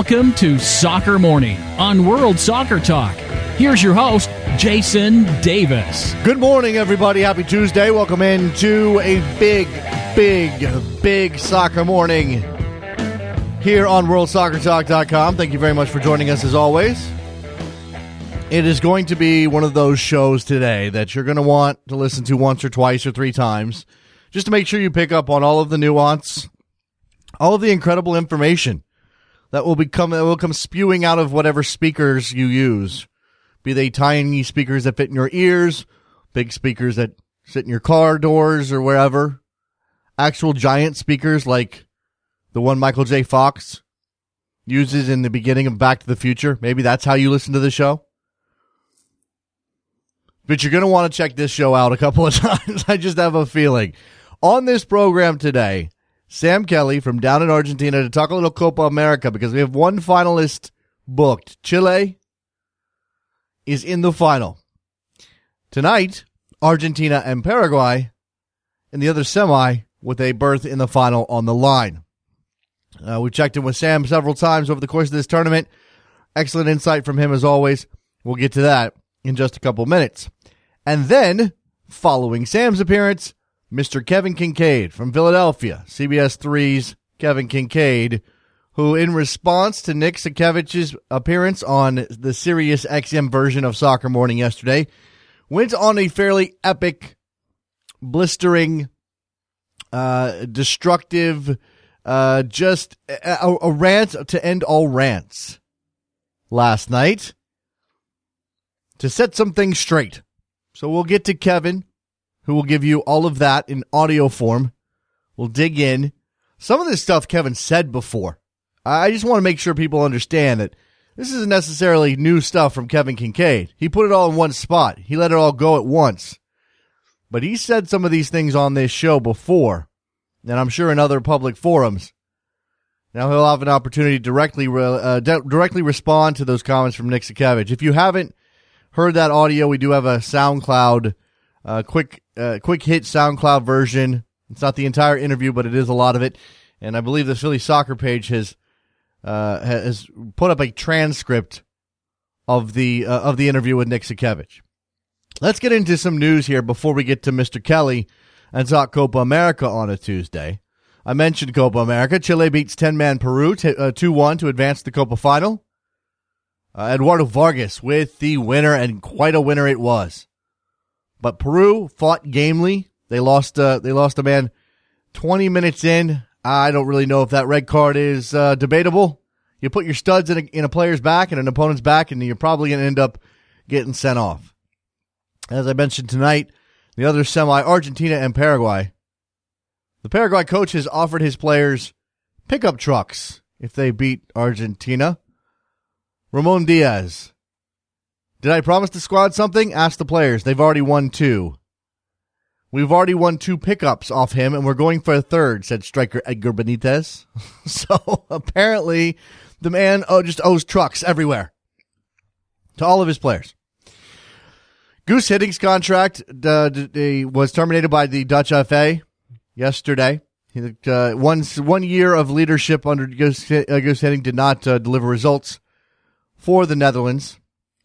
Welcome to Soccer Morning on World Soccer Talk. Here's your host, Jason Davis. Good morning, everybody. Happy Tuesday. Welcome into a big, big, big soccer morning here on WorldSoccerTalk.com. Thank you very much for joining us as always. It is going to be one of those shows today that you're going to want to listen to once or twice or three times just to make sure you pick up on all of the nuance, all of the incredible information that will become that will come spewing out of whatever speakers you use. Be they tiny speakers that fit in your ears, big speakers that sit in your car doors or wherever, actual giant speakers like the one Michael J. Fox uses in the beginning of Back to the Future. Maybe that's how you listen to the show. But you're going to want to check this show out a couple of times. I just have a feeling. On this program today, Sam Kelly from down in Argentina to talk a little Copa America because we have one finalist booked. Chile is in the final. Tonight, Argentina and Paraguay in the other semi with a berth in the final on the line. Uh, we checked in with Sam several times over the course of this tournament. Excellent insight from him as always. We'll get to that in just a couple minutes. And then, following Sam's appearance, Mr. Kevin Kinkead from Philadelphia, CBS 3's Kevin Kinkead, who, in response to Nick Sakiewicz's appearance on the Sirius XM version of Soccer Morning yesterday, went on a fairly epic, blistering, uh, destructive, uh, just a, a rant to end all rants last night to set some things straight. So we'll get to Kevin, who will give you all of that in audio form. We'll dig in. Some of this stuff Kevin said before. I just want to make sure people understand that this isn't necessarily new stuff from Kevin Kinkead. He put it all in one spot. He let it all go at once. But he said some of these things on this show before, and I'm sure in other public forums. Now he'll have an opportunity to directly uh, de- directly respond to those comments from Nick Sakiewicz. If you haven't heard that audio, we do have a SoundCloud uh, quick uh, quick hit SoundCloud version. It's not the entire interview, but it is a lot of it. And I believe the Philly soccer page has uh, has put up a transcript of the uh, of the interview with Nick Sakiewicz. Let's get into some news here before we get to Mr. Kelly and talk Copa America on a Tuesday. I mentioned Copa America. Chile beats 10 man Peru uh, 2 1 to advance the Copa final. Uh, Eduardo Vargas with the winner, and quite a winner it was. But Peru fought gamely. They lost. Uh, they lost a man 20 minutes in. I don't really know if that red card is uh, debatable. You put your studs in a, in a player's back and an opponent's back, and you're probably going to end up getting sent off. As I mentioned tonight, the other semi, Argentina and Paraguay. The Paraguay coach has offered his players pickup trucks if they beat Argentina. Ramon Diaz. Did I promise the squad something? Ask the players. They've already won two. We've already won two pickups off him, and we're going for a third, said striker Edgar Benitez. so apparently, the man oh, just owes trucks everywhere to all of his players. Guus Hiddink's contract uh, was terminated by the Dutch FA yesterday. Uh, one, one year of leadership under Goose, uh, Guus Hiddink did not uh, deliver results for the Netherlands.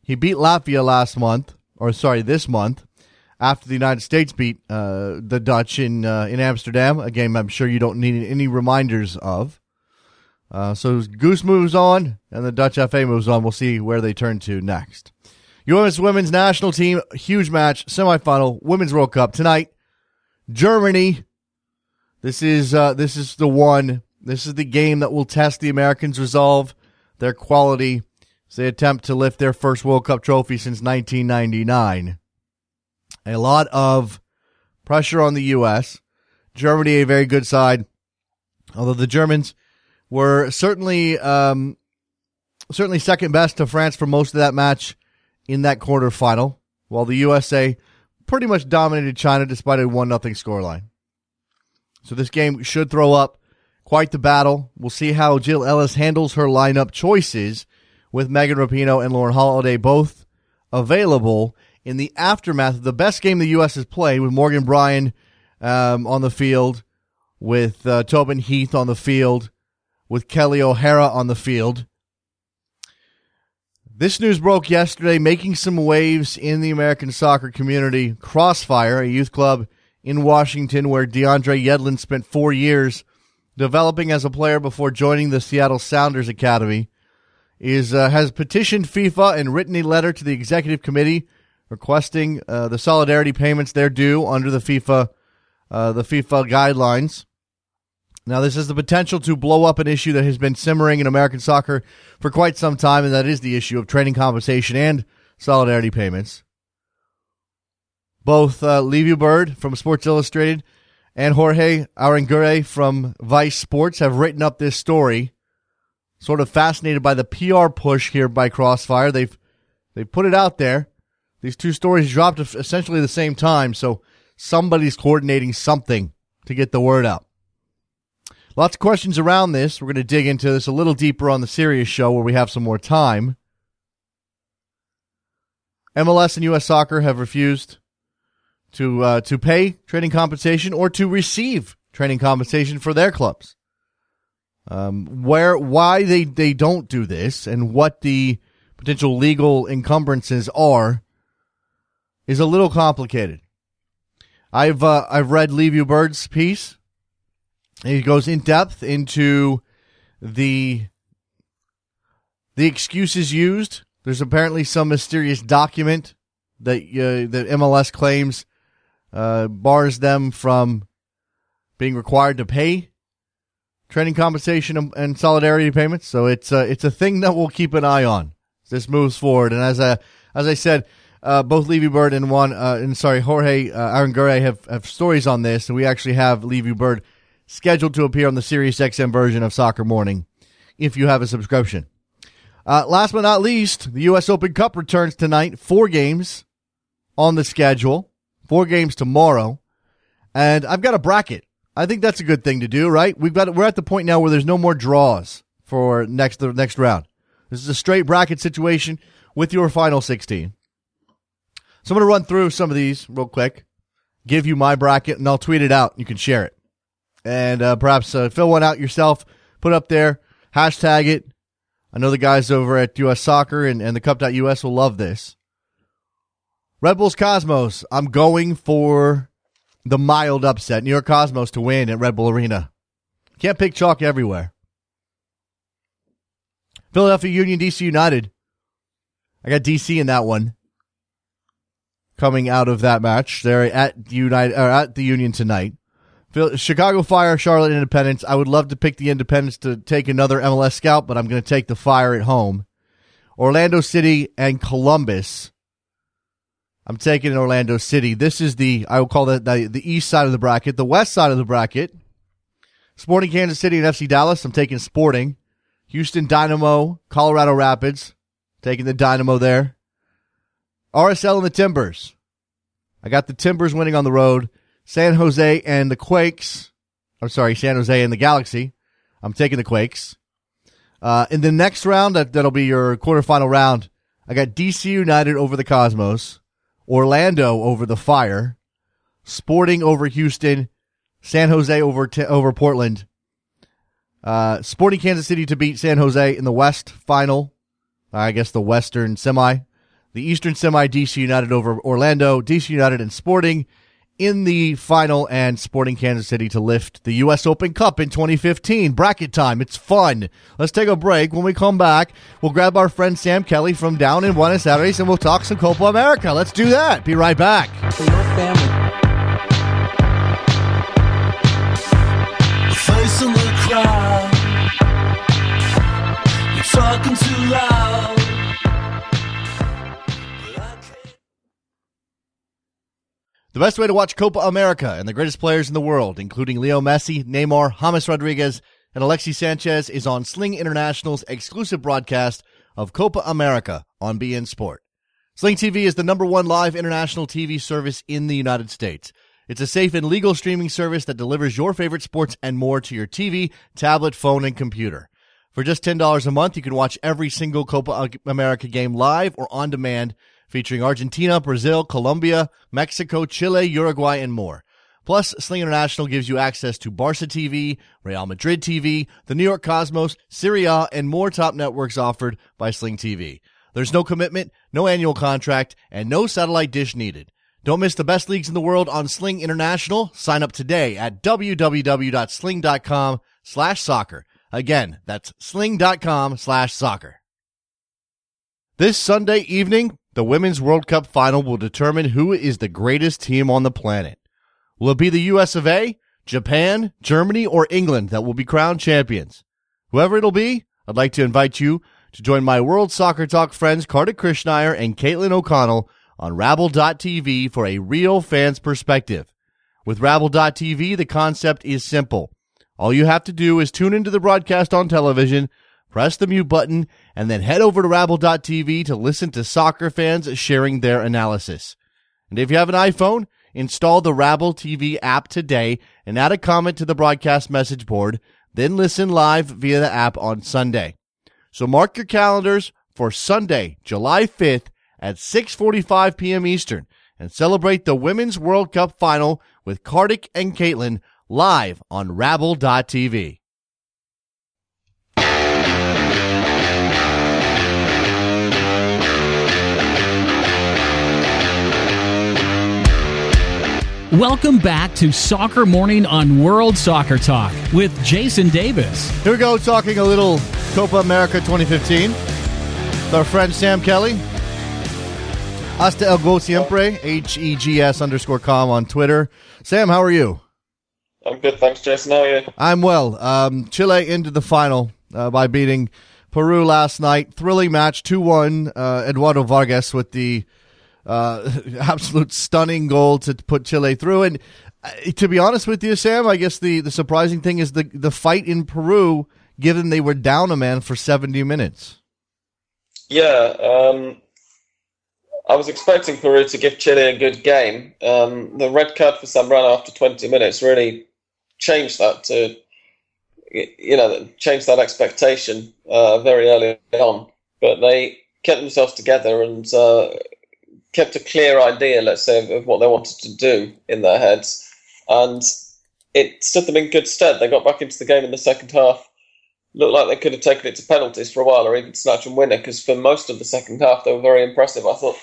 He beat Latvia last month, or sorry, this month, after the United States beat uh, the Dutch in uh, in Amsterdam. A game I'm sure you don't need any reminders of. Uh, so Goose moves on, and the Dutch FA moves on. We'll see where they turn to next. U.S. women's national team, huge match, semifinal, Women's World Cup tonight. Germany. This is uh, this is the one. This is the game that will test the Americans' resolve, their quality, as they attempt to lift their first World Cup trophy since 1999. A lot of pressure on the U.S. Germany, a very good side, although the Germans were certainly um, certainly second best to France for most of that match in that quarterfinal, while the USA pretty much dominated China despite a one nothing scoreline. So this game should throw up quite the battle. We'll see how Jill Ellis handles her lineup choices with Megan Rapinoe and Lauren Holiday both available in the aftermath of the best game the U.S. has played with Morgan Bryan um, on the field, with uh, Tobin Heath on the field, with Kelly O'Hara on the field. This news broke yesterday, making some waves in the American soccer community. Crossfire, a youth club in Washington where DeAndre Yedlin spent four years developing as a player before joining the Seattle Sounders Academy, is uh, has petitioned FIFA and written a letter to the executive committee requesting uh, the solidarity payments they're due under the FIFA uh, the FIFA guidelines. Now, this has the potential to blow up an issue that has been simmering in American soccer for quite some time, and that is the issue of training compensation and solidarity payments. Both uh, Liviu Bird from Sports Illustrated and Jorge Aranguren from Vice Sports have written up this story. Sort of fascinated by the PR push here by Crossfire. They've they've put it out there. These two stories dropped essentially the same time, so somebody's coordinating something to get the word out. Lots of questions around this. We're going to dig into this a little deeper on the Sirius show where we have some more time. MLS and U.S. Soccer have refused to uh, to pay training compensation or to receive training compensation for their clubs. Um, where why they they don't do this and what the potential legal encumbrances are is a little complicated. I've uh, I've read Liviu Bird's piece he goes in depth into the the excuses used. There's apparently some mysterious document that uh, that MLS claims uh, bars them from being required to pay training compensation and, solidarity payments. So it's uh, it's a thing that we'll keep an eye on as this moves forward. And as a as I said, uh, both Liviu Bird and one uh, and sorry Jorge uh, Aranguren have have stories on this, and we actually have Liviu Bird scheduled to appear on the Sirius XM version of Soccer Morning if you have a subscription. Uh, last but not least, the U.S. Open Cup returns tonight. Four games on the schedule, four games tomorrow. And I've got a bracket. I think that's a good thing to do, right? We've got, we're at the point now where there's no more draws for next, the next round. This is a straight bracket situation with your final 16. So I'm going to run through some of these real quick, give you my bracket, and I'll tweet it out. You can share it and uh, perhaps uh, fill one out yourself. Put up there, hashtag it. I know the guys over at US Soccer and, and the Cup.us will love this. Red Bulls Cosmos. I'm going for the mild upset. New York Cosmos to win at Red Bull Arena. Can't pick chalk everywhere. Philadelphia Union, DC United. I got DC in that one. Coming out of that match, they're at United or at the Union tonight. Chicago Fire, Charlotte Independence. I would love to pick the Independence to take another MLS scout, but I'm going to take the Fire at home. Orlando City and Columbus. I'm taking Orlando City. This is the I will call that the, the east side of the bracket. The west side of the bracket. Sporting Kansas City and FC Dallas. I'm taking Sporting. Houston Dynamo, Colorado Rapids. Taking the Dynamo there. RSL and the Timbers. I got the Timbers winning on the road. San Jose and the Quakes. I'm sorry, San Jose and the Galaxy. I'm taking the Quakes. Uh, in the next round, that, that'll be your quarterfinal round. I got DC United over the Cosmos, Orlando over the Fire, Sporting over Houston, San Jose over t- over Portland, uh, Sporting Kansas City to beat San Jose in the West final. I guess the Western semi, the Eastern semi. DC United over Orlando, DC United and Sporting, in the final and Sporting Kansas City to lift the U.S. Open Cup in 2015. Bracket time. It's fun. Let's take a break. When we come back, we'll grab our friend Sam Kelly from down in Buenos Aires and we'll talk some Copa America. Let's do that. Be right back. For your family. Facing the crowd. You're talking too loud. The best way to watch Copa America and the greatest players in the world, including Leo Messi, Neymar, James Rodriguez, and Alexis Sanchez, is on Sling International's exclusive broadcast of Copa America on beIN Sport. Sling TV is the number one live international TV service in the United States. It's a safe and legal streaming service that delivers your favorite sports and more to your TV, tablet, phone, and computer. For just $10 a month, you can watch every single Copa America game live or on demand featuring Argentina, Brazil, Colombia, Mexico, Chile, Uruguay, and more. Plus, Sling International gives you access to Barca TV, Real Madrid TV, the New York Cosmos, Syria, and more top networks offered by Sling TV. There's no commitment, no annual contract, and no satellite dish needed. Don't miss the best leagues in the world on Sling International. Sign up today at www.sling.com slash soccer. Again, that's sling.com slash soccer. This Sunday evening, the Women's World Cup final will determine who is the greatest team on the planet. Will it be the US of A, Japan, Germany, or England that will be crowned champions? Whoever it'll be, I'd like to invite you to join my World Soccer Talk friends Kartik Krishnaiyer and Caitlin O'Connell on Rabble.tv for a real fan's perspective. With Rabble.tv, the concept is simple. All you have to do is tune into the broadcast on television, press the mute button, and then head over to Rabble.tv to listen to soccer fans sharing their analysis. And if you have an iPhone, install the Rabble TV app today and add a comment to the broadcast message board, then listen live via the app on Sunday. So mark your calendars for Sunday, July 5th at 6:45 p.m. Eastern and celebrate the Women's World Cup final with Kartik and Caitlin live on Rabble.tv. Welcome back to Soccer Morning on World Soccer Talk with Jason Davis. Here we go, talking a little Copa America 2015 with our friend Sam Kelly. Hasta el Gol Siempre, H E G S underscore com on Twitter. Sam, how are you? I'm good, thanks, Jason. How are you? I'm well. Um, Chile into the final uh, by beating Peru last night. Thrilling match, 2 1. Uh, Eduardo Vargas with the uh, absolute stunning goal to put Chile through. And uh, to be honest with you, Sam, I guess the, the surprising thing is the, the fight in Peru, given they were down a man for 70 minutes. Yeah, um, I was expecting Peru to give Chile a good game. Um, the red card for Zambrano after 20 minutes really changed that to, you know, changed that expectation uh, very early on. But they kept themselves together and uh, kept a clear idea, let's say, of what they wanted to do in their heads. And it stood them in good stead. They got back into the game in the second half. Looked like they could have taken it to penalties for a while or even snatch and winner because for most of the second half they were very impressive, I thought.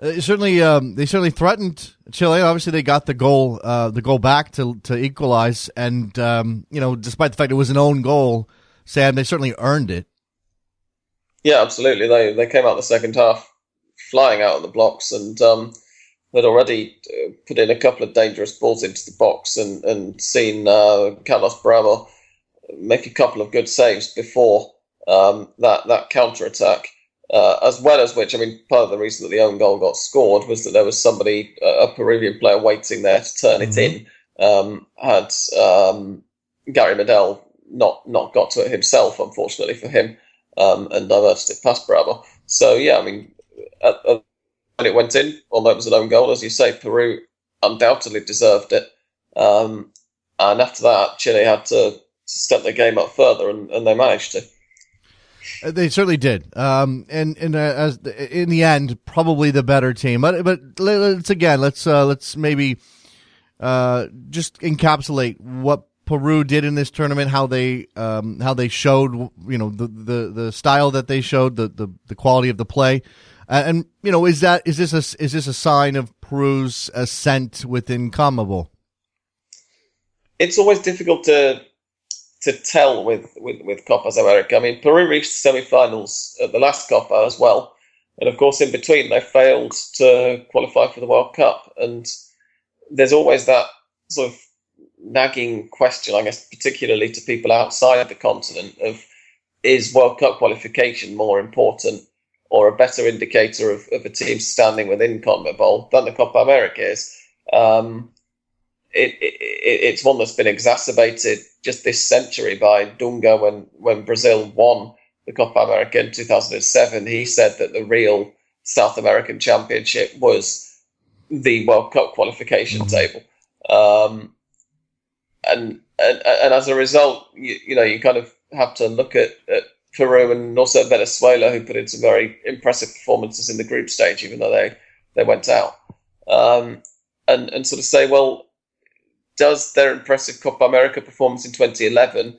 Uh, certainly, um, they certainly threatened Chile. Obviously, they got the goal, uh, the goal back to to equalize, and um, you know, despite the fact it was an own goal, Sam, they certainly earned it. Yeah, absolutely. They they came out the second half flying out of the blocks and um, had already uh, put in a couple of dangerous balls into the box and and seen uh, Carlos Bravo make a couple of good saves before um, that that counter attack. Uh, as well as which, I mean, part of the reason that the own goal got scored was that there was somebody, uh, a Peruvian player, waiting there to turn mm-hmm. it in. Um, had um, Gary Medel not not got to it himself, unfortunately for him, um, and diverted it past Bravo. So yeah, I mean, at, when it went in, although it was an own goal, as you say, Peru undoubtedly deserved it. Um, and after that, Chile had to step their game up further, and, and they managed to. Uh, they certainly did, um, and and uh, as in the end, probably the better team. But but let's again, let's uh, let's maybe uh, just encapsulate what Peru did in this tournament, how they um, how they showed, you know, the, the, the style that they showed, the, the, the quality of the play, and you know, is that is this a is this a sign of Peru's ascent within CONMEBOL? It's always difficult to to tell with, with, with Copas America. I mean, Peru reached semi-finals at the last Copa as well, and of course, in between, they failed to qualify for the World Cup. And there's always that sort of nagging question, I guess, particularly to people outside the continent, of is World Cup qualification more important or a better indicator of, of a team's standing within CONMEBOL than the Copa America is? Um, it, it, it's one that's been exacerbated just this century by Dunga when, when Brazil won the Copa America in 2007. He said that the real South American Championship was the World Cup qualification mm-hmm. table. Um, and, and and as a result, you, you, know, you kind of have to look at, at Peru and also Venezuela, who put in some very impressive performances in the group stage, even though they, they went out. Um, and, and sort of say, well, does their impressive Copa America performance in 2011,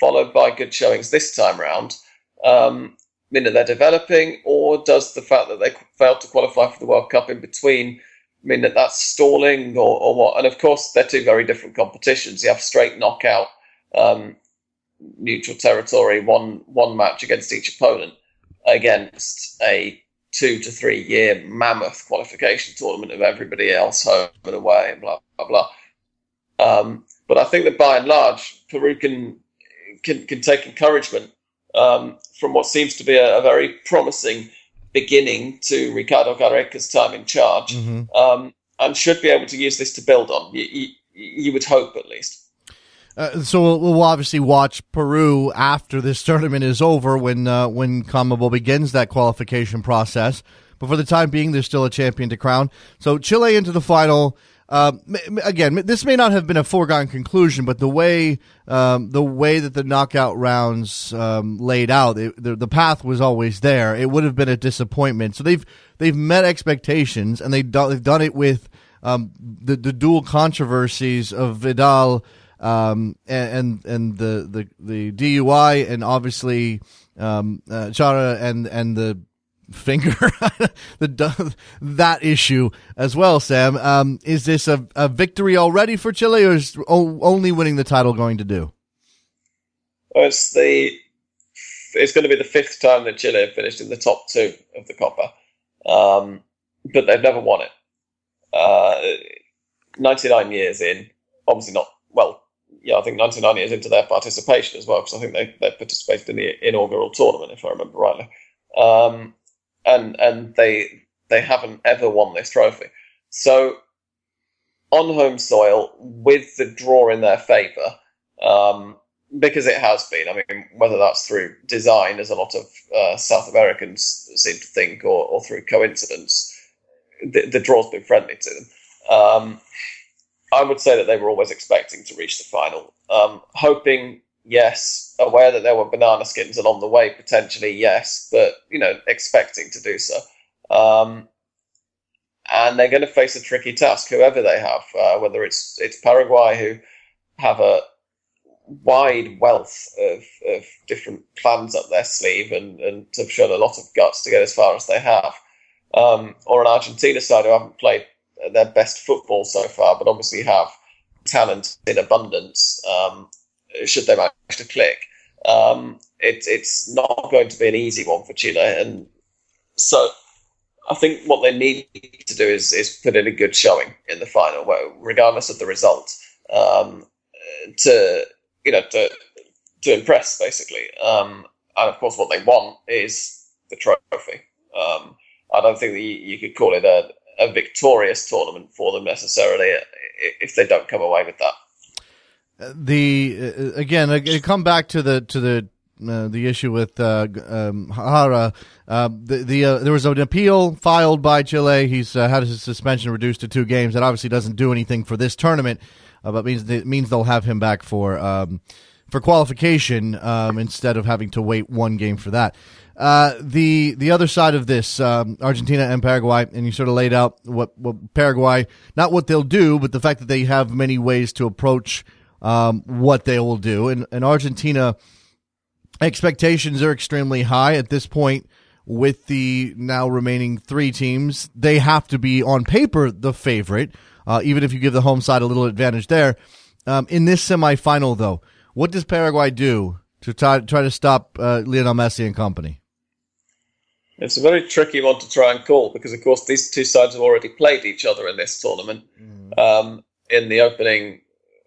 followed by good showings this time round, um, mean that they're developing, or does the fact that they failed to qualify for the World Cup in between mean that that's stalling, or, or what? And of course, they're two very different competitions. You have straight knockout, um, neutral territory, one one match against each opponent, against a two to three year mammoth qualification tournament of everybody else home and away and blah blah blah. Um, but I think that by and large, Peru can can, can take encouragement um, from what seems to be a, a, very promising beginning to Ricardo Gareca's time in charge, mm-hmm. um, and should be able to use this to build on. You, you, you would hope, at least. Uh, so we'll, we'll, obviously watch Peru after this tournament is over when uh, when CONMEBOL begins that qualification process. But for the time being, there's still a champion to crown. So Chile into the final. Uh, again, this may not have been a foregone conclusion, but the way um, the way that the knockout rounds um, laid out, it, the, the path was always there. It would have been a disappointment. So they've they've met expectations, and done, they've done it with um, the the dual controversies of Vidal um, and and the, the the DUI, and obviously um, uh, Jara and and the finger the that issue as well sam. Um, is this a, a victory already for chile or is only winning the title going to do? Well, it's the it's going to be the fifth time that chile have finished in the top two of the Copa. Um, but they've never won it. Uh, 99 years in obviously not well yeah, I think 1990 is into their participation as well, because I think they, they participated in the inaugural tournament, if I remember rightly. Um, and and they they haven't ever won this trophy. So on home soil, with the draw in their favour, um, because it has been. I mean, whether that's through design, as a lot of uh, South Americans seem to think, or, or through coincidence, the, the, draw's been friendly to them. Um, I would say that they were always expecting to reach the final, um, hoping yes, aware that there were banana skins along the way, potentially, yes, but, you know, expecting to do so. Um, and they're going to face a tricky task, whoever they have, uh, whether it's it's Paraguay who have a wide wealth of, of different plans up their sleeve and, and have shown a lot of guts to get as far as they have, um, or an Argentina side who haven't played their best football so far, but obviously have talent in abundance. Um, should they manage to click. Um, it, it's not going to be an easy one for Chile, and so I think what they need to do is, is put in a good showing in the final, regardless of the result, um, to you know to to impress basically. Um, and of course, what they want is the trophy. Um, I don't think that you, you, could call it a, a victorious tournament for them necessarily if they don't come away with that the uh, again, uh, come back to the to the uh, the issue with uh, um, Jara. Uh, the, the uh, there was an appeal filed by Chile. He's uh, had his suspension reduced to two games. That obviously doesn't do anything for this tournament, but means it means they'll have him back for um, for qualification um, instead of having to wait one game for that. the the other side of this, um, Argentina and Paraguay, and you sort of laid out what, what Paraguay, not what they'll do, but the fact that they have many ways to approach um, what they will do. And, and Argentina expectations are extremely high at this point with the now remaining three teams. They have to be on paper the favorite, uh, even if you give the home side a little advantage there. Um, in this semifinal, though, what does Paraguay do to try, try to stop uh, Lionel Messi and company? It's a very tricky one to try and call because, of course, these two sides have already played each other in this tournament. Mm. Um, in the opening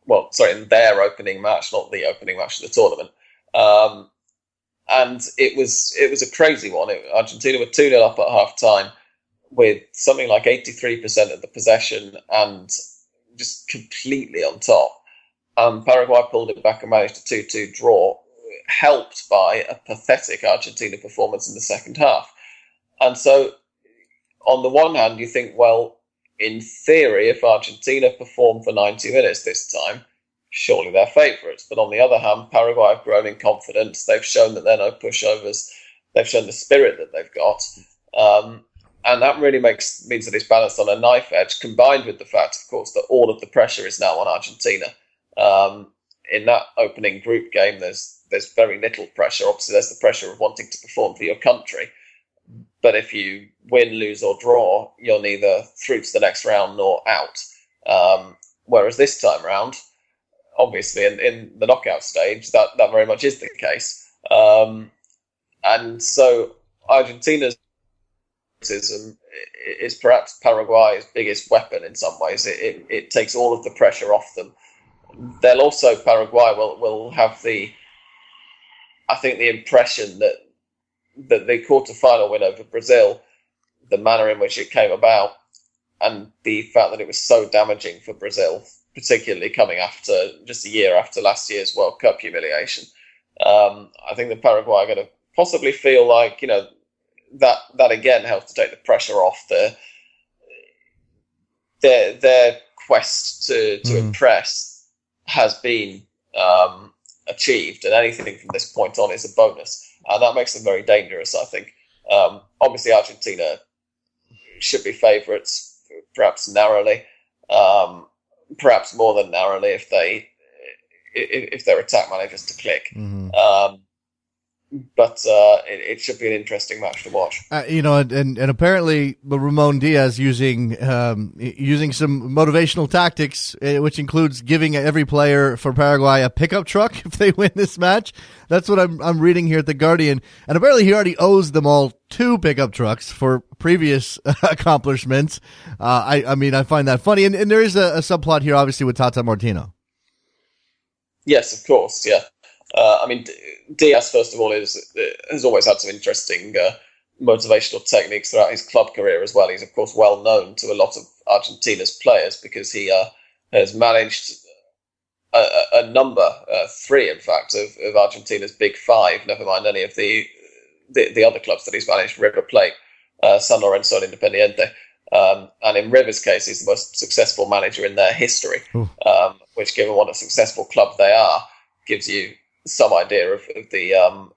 well, sorry, in their opening match, not the opening match of the tournament. Um, and it was it was a crazy one. It, Argentina were 2 0 up at half time with something like 83% of the possession and just completely on top. Um, Paraguay pulled it back and managed a 2 2 draw, helped by a pathetic Argentina performance in the second half. And so, on the one hand, you think, well, in theory, if Argentina perform for 90 minutes this time, surely they're favourites. But on the other hand, Paraguay have grown in confidence. They've shown that they're no pushovers. They've shown the spirit that they've got. Um, and that really makes means that it's balanced on a knife edge, combined with the fact, of course, that all of the pressure is now on Argentina. Um, in that opening group game, there's there's very little pressure. Obviously, there's the pressure of wanting to perform for your country. But if you win, lose, or draw, you're neither through to the next round nor out. Um, whereas this time round, obviously, in, in the knockout stage, that, that very much is the case. Um, and so Argentina's is perhaps Paraguay's biggest weapon in some ways. It, it, it, takes all of the pressure off them. They'll also, Paraguay will, will have the, I think, the impression that, that the quarter-final win over Brazil, the manner in which it came about, and the fact that it was so damaging for Brazil, particularly coming after just a year after last year's World Cup humiliation. Um, I think the Paraguay are going to possibly feel like, you know, that that again helps to take the pressure off the their their quest to to mm. impress has been um, achieved, and anything from this point on is a bonus, and that makes them very dangerous. I think. Um, obviously, Argentina should be favourites, perhaps narrowly, um, perhaps more than narrowly if they if, if their attack manages to click. Mm-hmm. Um, but uh, it, it, should be an interesting match to watch. Uh, you know, and, and, and apparently Ramon Diaz using um, using some motivational tactics, uh, which includes giving every player for Paraguay a pickup truck if they win this match. That's what I'm I'm reading here at the Guardian, and apparently he already owes them all two pickup trucks for previous accomplishments. Uh, I I mean I find that funny, and, and there is a, a subplot here, obviously with Tata Martino. Yes, of course, yeah. Uh, I mean, Diaz, first of all, is has always had some interesting uh, motivational techniques throughout his club career as well. He's of course well known to a lot of Argentina's players because he uh, has managed a, a number, uh, three in fact, of, of, Argentina's big five. Never mind any of the the, the other clubs that he's managed: River Plate, uh, San Lorenzo, and Independiente. Um, and in River's case, he's the most successful manager in their history, um, which, given what a successful club they are, gives you some idea of, of the, um,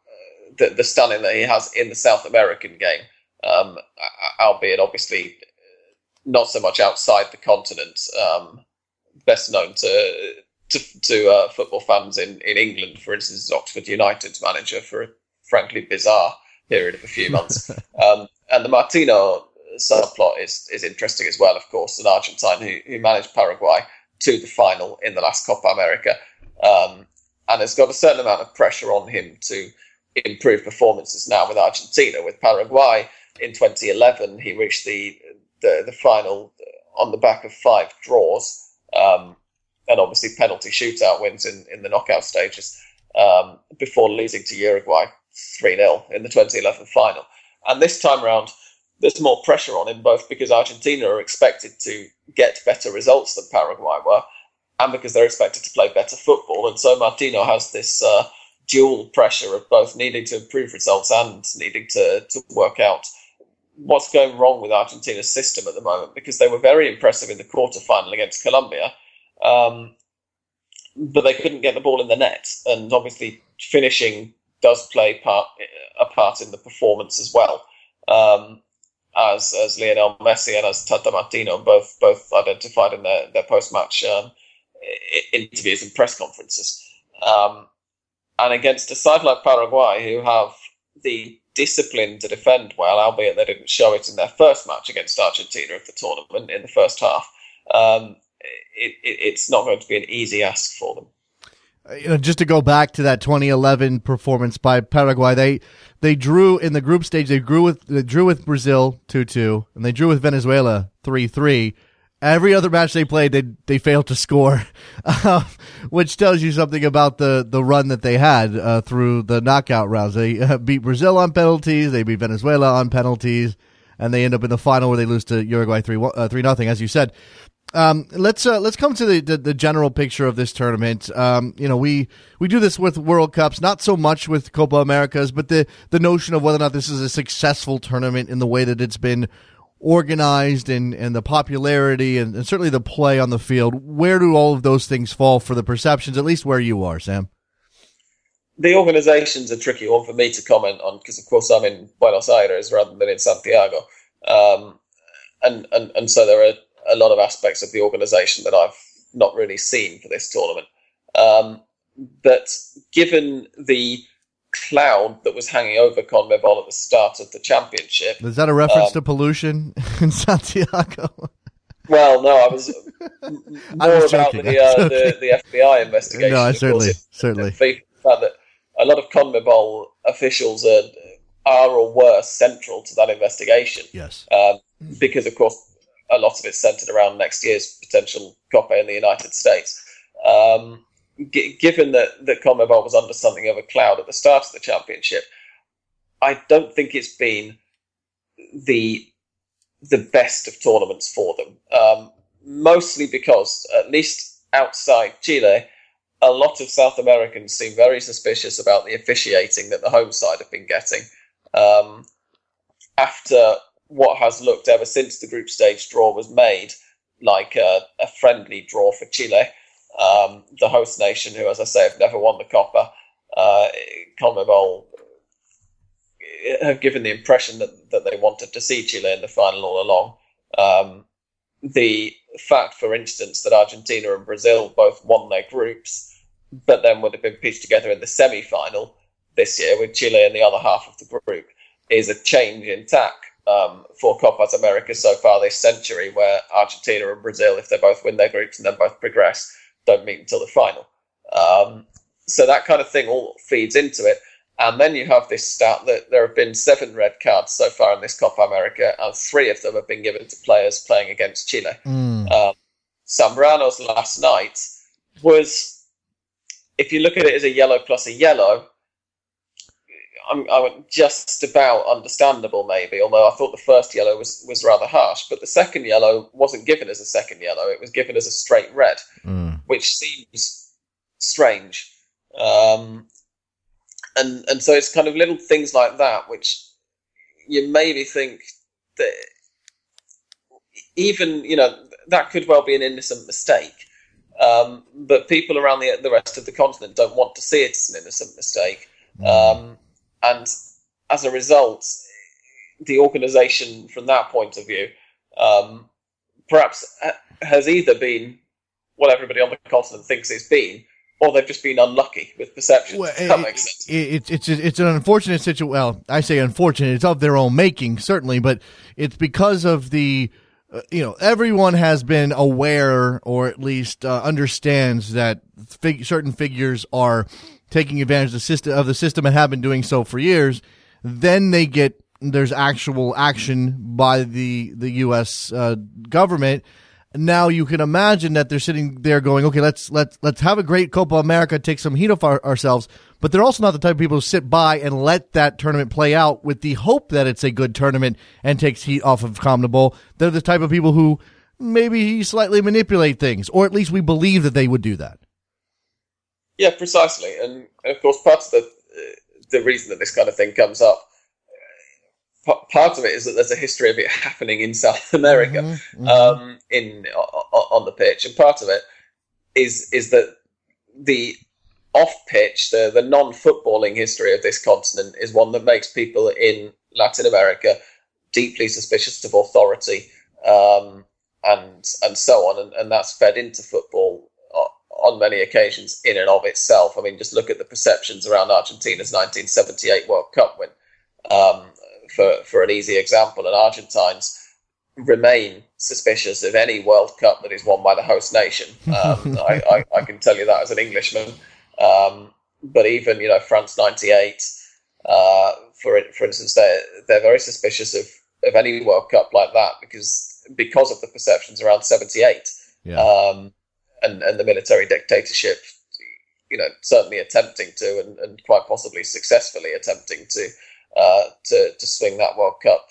the, the stunning that he has in the South American game, um, albeit obviously not so much outside the continent. Um, best known to to, to uh, football fans in, in England, for instance, is Oxford United's manager for a frankly bizarre period of a few months. Um, and the Martino subplot is is interesting as well, of course, an Argentine who, who managed Paraguay to the final in the last Copa America. Um, and has got a certain amount of pressure on him to improve performances now with Argentina. With Paraguay in 2011, he reached the the, the final on the back of five draws, um, and obviously penalty shootout wins in, in the knockout stages um, before losing to Uruguay 3 0 in the 2011 final. And this time around, there's more pressure on him, both because Argentina are expected to get better results than Paraguay were, and because they're expected to play better football. And so Martino has this uh, dual pressure of both needing to improve results and needing to, to work out what's going wrong with Argentina's system at the moment because they were very impressive in the quarter final against Colombia. Um, but they couldn't get the ball in the net, and obviously finishing does play part a part in the performance as well. Um, as as Lionel Messi and as Tata Martino both both identified in their, their post match um, interviews and press conferences. Um, and against a side like Paraguay, who have the discipline to defend well, albeit they didn't show it in their first match against Argentina of the tournament in the first half, um, it, it, it's not going to be an easy ask for them. Uh, you know, just to go back to that 2011 performance by Paraguay, they they drew in the group stage. They drew with they drew with Brazil 2-2, and they drew with Venezuela 3-3 Every other match they played, they they failed to score, uh, which tells you something about the, the run that they had uh, through the knockout rounds. They uh, beat Brazil on penalties, they beat Venezuela on penalties, and they end up in the final where they lose to Uruguay three uh, three nothing, as you said. Um, let's uh, let's come to the, the, the general picture of this tournament. Um, you know, we we do this with World Cups, not so much with Copa Americas, but the the notion of whether or not this is a successful tournament in the way that it's been organized and, and the popularity and, and, certainly the play on the field, where do all of those things fall for the perceptions, at least where you are, Sam? The organization's a tricky one for me to comment on because, of course, I'm in Buenos Aires rather than in Santiago. Um, and, and, and so there are a lot of aspects of the organization that I've not really seen for this tournament. Um, that given the cloud that was hanging over CONMEBOL at the start of the championship. Is that a reference um, to pollution in Santiago? Well, no, I was more was about the, uh, the, the FBI investigation. No, certainly, course, certainly. The fact that a lot of CONMEBOL officials are, are or were central to that investigation. Yes. Um, because, of course, a lot of it's centered around next year's potential Copa in the United States. Um, g- given that, that CONMEBOL was under something of a cloud at the start of the championship, I don't think it's been the the best of tournaments for them. Um, mostly because, at least outside Chile, a lot of South Americans seem very suspicious about the officiating that the home side have been getting. Um, after what has looked ever since the group stage draw was made like a, a friendly draw for Chile, um, the host nation, who, as I say, have never won the Copa, uh, CONMEBOL have given the impression that, that they wanted to see Chile in the final all along. Um, the fact, for instance, that Argentina and Brazil both won their groups, but then would have been pitched together in the semi final this year with Chile in the other half of the group, is a change in tack um, for Copas America so far this century, where Argentina and Brazil, if they both win their groups and then both progress, don't meet until the final. Um, so that kind of thing all feeds into it. And then you have this stat that there have been seven red cards so far in this Copa America, and three of them have been given to players playing against Chile. Mm. Um, Zambrano's last night was, if you look at it as a yellow plus a yellow, I'm, I'm, just about understandable, maybe. Although I thought the first yellow was, was rather harsh, but the second yellow wasn't given as a second yellow; it was given as a straight red, mm. Which seems strange. Um, and and so it's kind of little things like that which you maybe think that even you know that could well be an innocent mistake, um, but people around the the rest of the continent don't want to see it as an innocent mistake, mm. um, and as a result, the organisation from that point of view um, perhaps has either been what everybody on the continent thinks it's been, or they've just been unlucky with perception. Well, that it, makes sense. It, it's it's an unfortunate situation. Well, I say unfortunate. It's of their own making, certainly, but it's because of the. Uh, you know, everyone has been aware, or at least uh, understands that fig- certain figures are taking advantage of the system of the system and have been doing so for years. Then they get there's actual action by the the U.S. Uh, government now you can imagine that they're sitting there going, okay, let's let's let's have a great Copa America, take some heat off our, ourselves. But they're also not the type of people who sit by and let that tournament play out with the hope that it's a good tournament and takes heat off of CONMEBOL. They're the type of people who maybe slightly manipulate things, or at least we believe that they would do that. Yeah, precisely, and of course, part of the the reason that this kind of thing comes up part of it is that there's a history of it happening in South America mm-hmm, mm-hmm. Um, in on the pitch, and part of it is is that the off pitch, the the non footballing history of this continent is one that makes people in Latin America deeply suspicious of authority um, and and so on, and, and that's fed into football on many occasions in and of itself. I mean, just look at the perceptions around Argentina's 1978 World Cup win. Um, for, for an easy example, and Argentines remain suspicious of any World Cup that is won by the host nation. Um, I, I, I, can tell you that as an Englishman. Um, but even you know France '98, uh, for for instance, they're they're very suspicious of, of any World Cup like that because because of the perceptions around '78 yeah. um, and and the military dictatorship. You know, certainly attempting to, and, and quite possibly successfully attempting to uh, to to swing that World Cup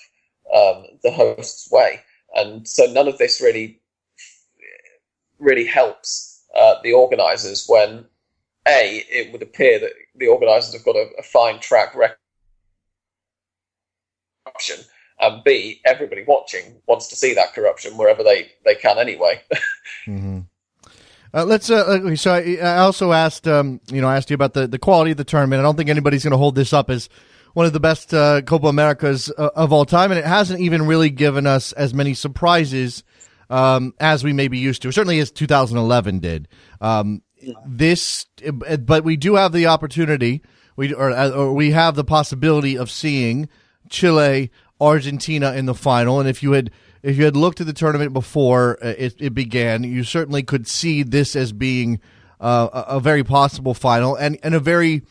um, the host's way, and so none of this really really helps uh, the organisers when a it would appear that the organisers have got a, a fine track record, and b everybody watching wants to see that corruption wherever they they can anyway. mm-hmm. Uh, let's. Uh, so I, I also asked, um, you know, I asked you about the, the quality of the tournament. I don't think anybody's going to hold this up as one of the best uh, Copa Americas uh, of all time, and it hasn't even really given us as many surprises um, as we may be used to. Certainly, as 2011 did. Um, this, but we do have the opportunity, we or, or we have the possibility of seeing Chile, Argentina in the final, and if you had if you had looked at the tournament before uh, it, it began, you certainly could see this as being uh, a, a, very possible final and, and a very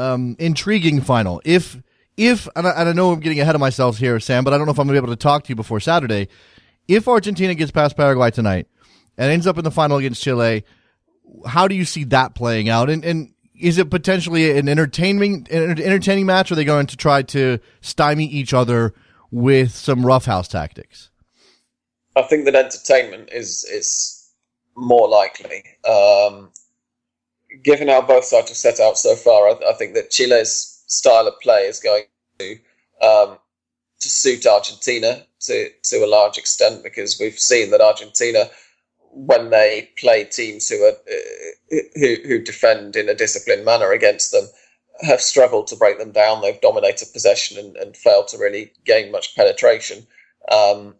um, intriguing final. If if and I, and I, know I'm getting ahead of myself here, Sam, but I don't know if I'm going to be able to talk to you before Saturday. If Argentina gets past Paraguay tonight and ends up in the final against Chile, how do you see that playing out? And, and is it potentially an entertaining an entertaining match? Or are they going to try to stymie each other with some roughhouse tactics? I think that entertainment is is more likely. Um, given how both sides have set out so far, I, I, think that Chile's style of play is going to um, to suit Argentina to to a large extent because we've seen that Argentina, when they play teams who are uh, who who defend in a disciplined manner against them, have struggled to break them down. They've dominated possession and, and failed to really gain much penetration. Um,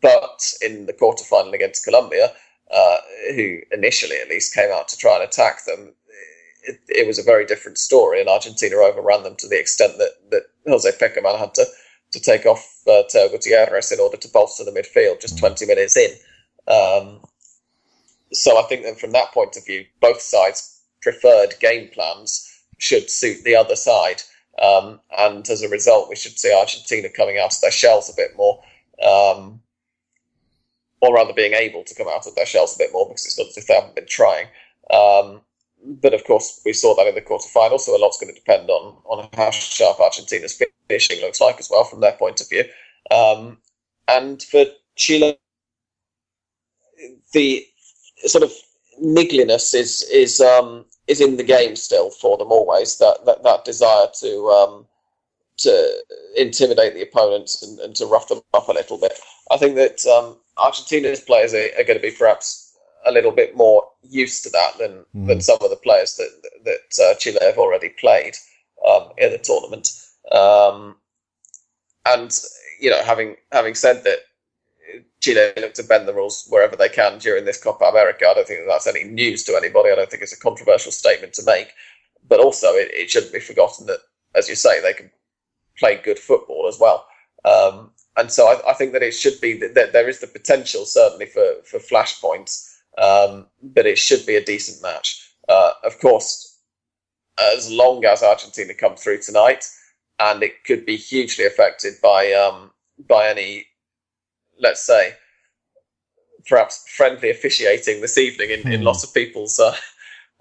but in the quarterfinal against Colombia, uh, who initially at least came out to try and attack them, it, it, was a very different story, and Argentina overran them to the extent that, that Jose Pekerman had to, to take off uh, Teo Gutierrez in order to bolster the midfield just 20 minutes in. Um, so I think that from that point of view, both sides' preferred game plans should suit the other side. Um, and as a result, we should see Argentina coming out of their shells a bit more. Um, or rather being able to come out of their shells a bit more because it's not as if they haven't been trying. Um, but of course, we saw that in the quarterfinals, so a lot's going to depend on on how sharp Argentina's finishing looks like as well from their point of view. Um, and for Chile, the sort of niggliness is is um, is in the game still for them always. That that, that desire to um, to intimidate the opponents and, and, to rough them up a little bit. I think that um, Argentina's players are, are, going to be perhaps a little bit more used to that than, mm. than some of the players that that uh, Chile have already played um, in the tournament. Um, and you know, having having said that, Chile look to bend the rules wherever they can during this Copa America. I don't think that that's any news to anybody. I don't think it's a controversial statement to make. But also, it, it shouldn't be forgotten that, as you say, they can play good football as well. Um, and so I, I, think that it should be that there is the potential certainly for for flashpoints, um, but it should be a decent match. Uh, of course, as long as Argentina come through tonight, and it could be hugely affected by um, by any, let's say, perhaps friendly officiating this evening in, in hmm. lots of people's uh,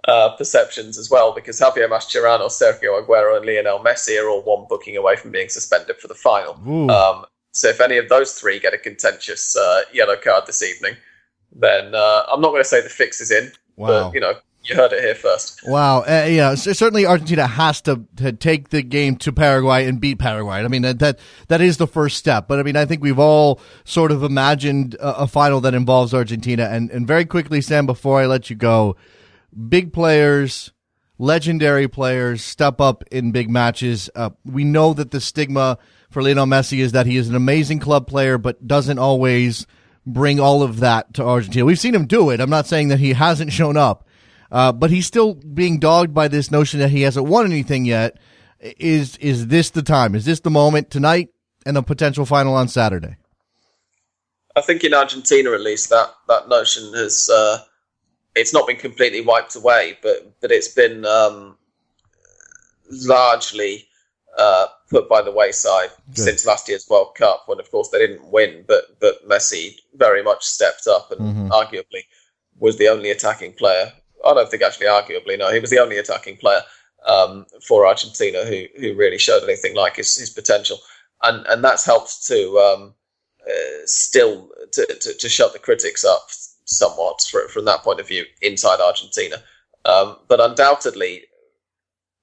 uh, perceptions as well, because Javier Mascherano, Sergio Aguero, and Lionel Messi are all one booking away from being suspended for the final. Um, so if any of those three get a contentious uh, yellow card this evening, then uh, I'm not going to say the fix is in, wow. but you know. You heard it here first. Wow, uh, yeah. certainly, Argentina has to, to take the game to Paraguay and beat Paraguay. I mean, that, that that is the first step. But I mean, I think we've all sort of imagined a, a final that involves Argentina. And and very quickly, Sam, before I let you go, big players, legendary players step up in big matches. Uh, we know that the stigma for Lionel Messi is that he is an amazing club player, but doesn't always bring all of that to Argentina. We've seen him do it. I'm not saying that he hasn't shown up, uh, but he's still being dogged by this notion that he hasn't won anything yet. Is is this the time? Is this the moment tonight and the potential final on Saturday? I think in Argentina, at least, that that notion has uh, it's not been completely wiped away, but but it's been um, largely uh, put by the wayside Good. since last year's World Cup, when of course they didn't win, but but Messi very much stepped up and mm-hmm. arguably was the only attacking player. I don't think actually arguably no, he was the only attacking player um, for Argentina who who really showed anything like his, his potential, and and that's helped to um, uh, still to, to, to shut the critics up somewhat for, from that point of view inside Argentina. Um, but undoubtedly,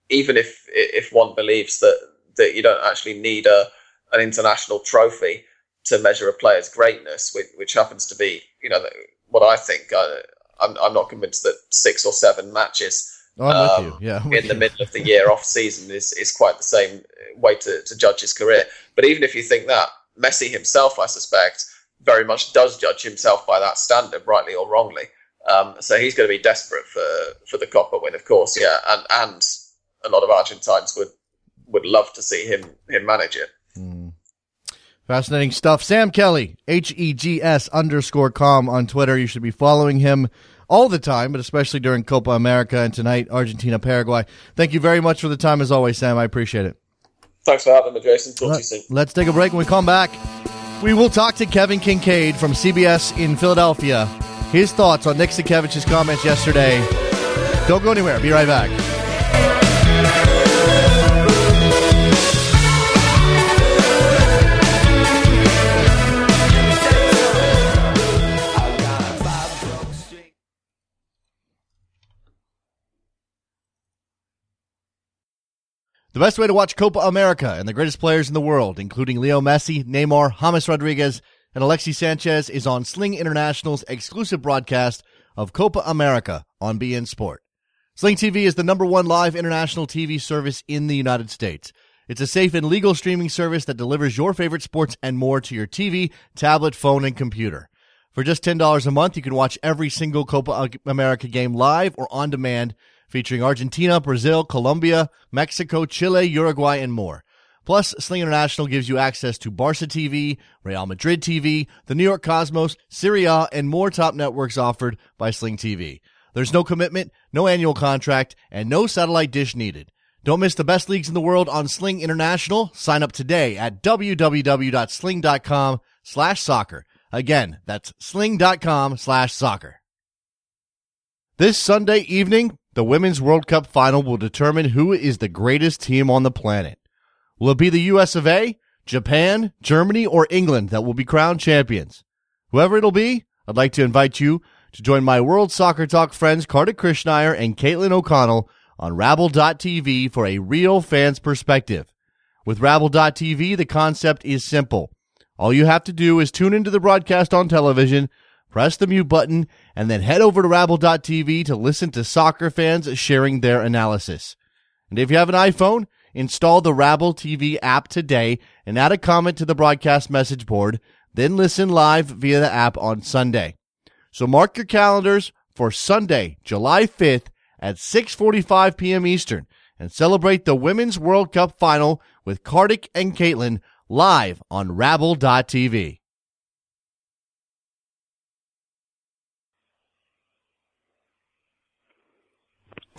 even if if one believes that that you don't actually need a an international trophy to measure a player's greatness, which, which happens to be, you know, what I think. I, I'm, I'm not convinced that six or seven matches oh, um, yeah, in the middle of the year off season is, is quite the same way to, to judge his career. But even if you think that, Messi himself, I suspect, very much does judge himself by that standard, rightly or wrongly. Um, so he's going to be desperate for, for the Copa win, of course, yeah. And and a lot of Argentines would would love to see him him manage it. Mm. Fascinating stuff. Sam Kelly, H E G S underscore com on Twitter. You should be following him all the time, but especially during Copa America and tonight, Argentina, Paraguay. Thank you very much for the time as always, Sam. I appreciate it. Thanks for having me, Jason. Talk Let, to you soon. Let's take a break. When we come back, we will talk to Kevin Kinkead from CBS in Philadelphia. His thoughts on Nick Sakiewicz's comments yesterday. Don't go anywhere. Be right back. The best way to watch Copa America and the greatest players in the world, including Leo Messi, Neymar, James Rodriguez, and Alexis Sanchez, is on Sling International's exclusive broadcast of Copa America on beIN Sport. Sling TV is the number one live international TV service in the United States. It's a safe and legal streaming service that delivers your favorite sports and more to your TV, tablet, phone, and computer. For just $10 a month, you can watch every single Copa America game live or on demand featuring Argentina, Brazil, Colombia, Mexico, Chile, Uruguay, and more. Plus, Sling International gives you access to Barca TV, Real Madrid TV, the New York Cosmos, Syria, and more top networks offered by Sling TV. There's no commitment, no annual contract, and no satellite dish needed. Don't miss the best leagues in the world on Sling International. Sign up today at www.sling.com slash soccer. Again, that's sling.com slash soccer. This Sunday evening, the Women's World Cup final will determine who is the greatest team on the planet. Will it be the US of A, Japan, Germany, or England that will be crowned champions? Whoever it'll be, I'd like to invite you to join my World Soccer Talk friends Kartik Krishnaiyer and Caitlin O'Connell on Rabble.tv for a real fan's perspective. With Rabble.tv, the concept is simple. All you have to do is tune into the broadcast on television, press the mute button, and then head over to Rabble.tv to listen to soccer fans sharing their analysis. And if you have an iPhone, install the Rabble TV app today and add a comment to the broadcast message board, then listen live via the app on Sunday. So mark your calendars for Sunday, July 5th at 6:45 p.m. Eastern and celebrate the Women's World Cup final with Kartik and Caitlin live on Rabble.tv. Welcome back to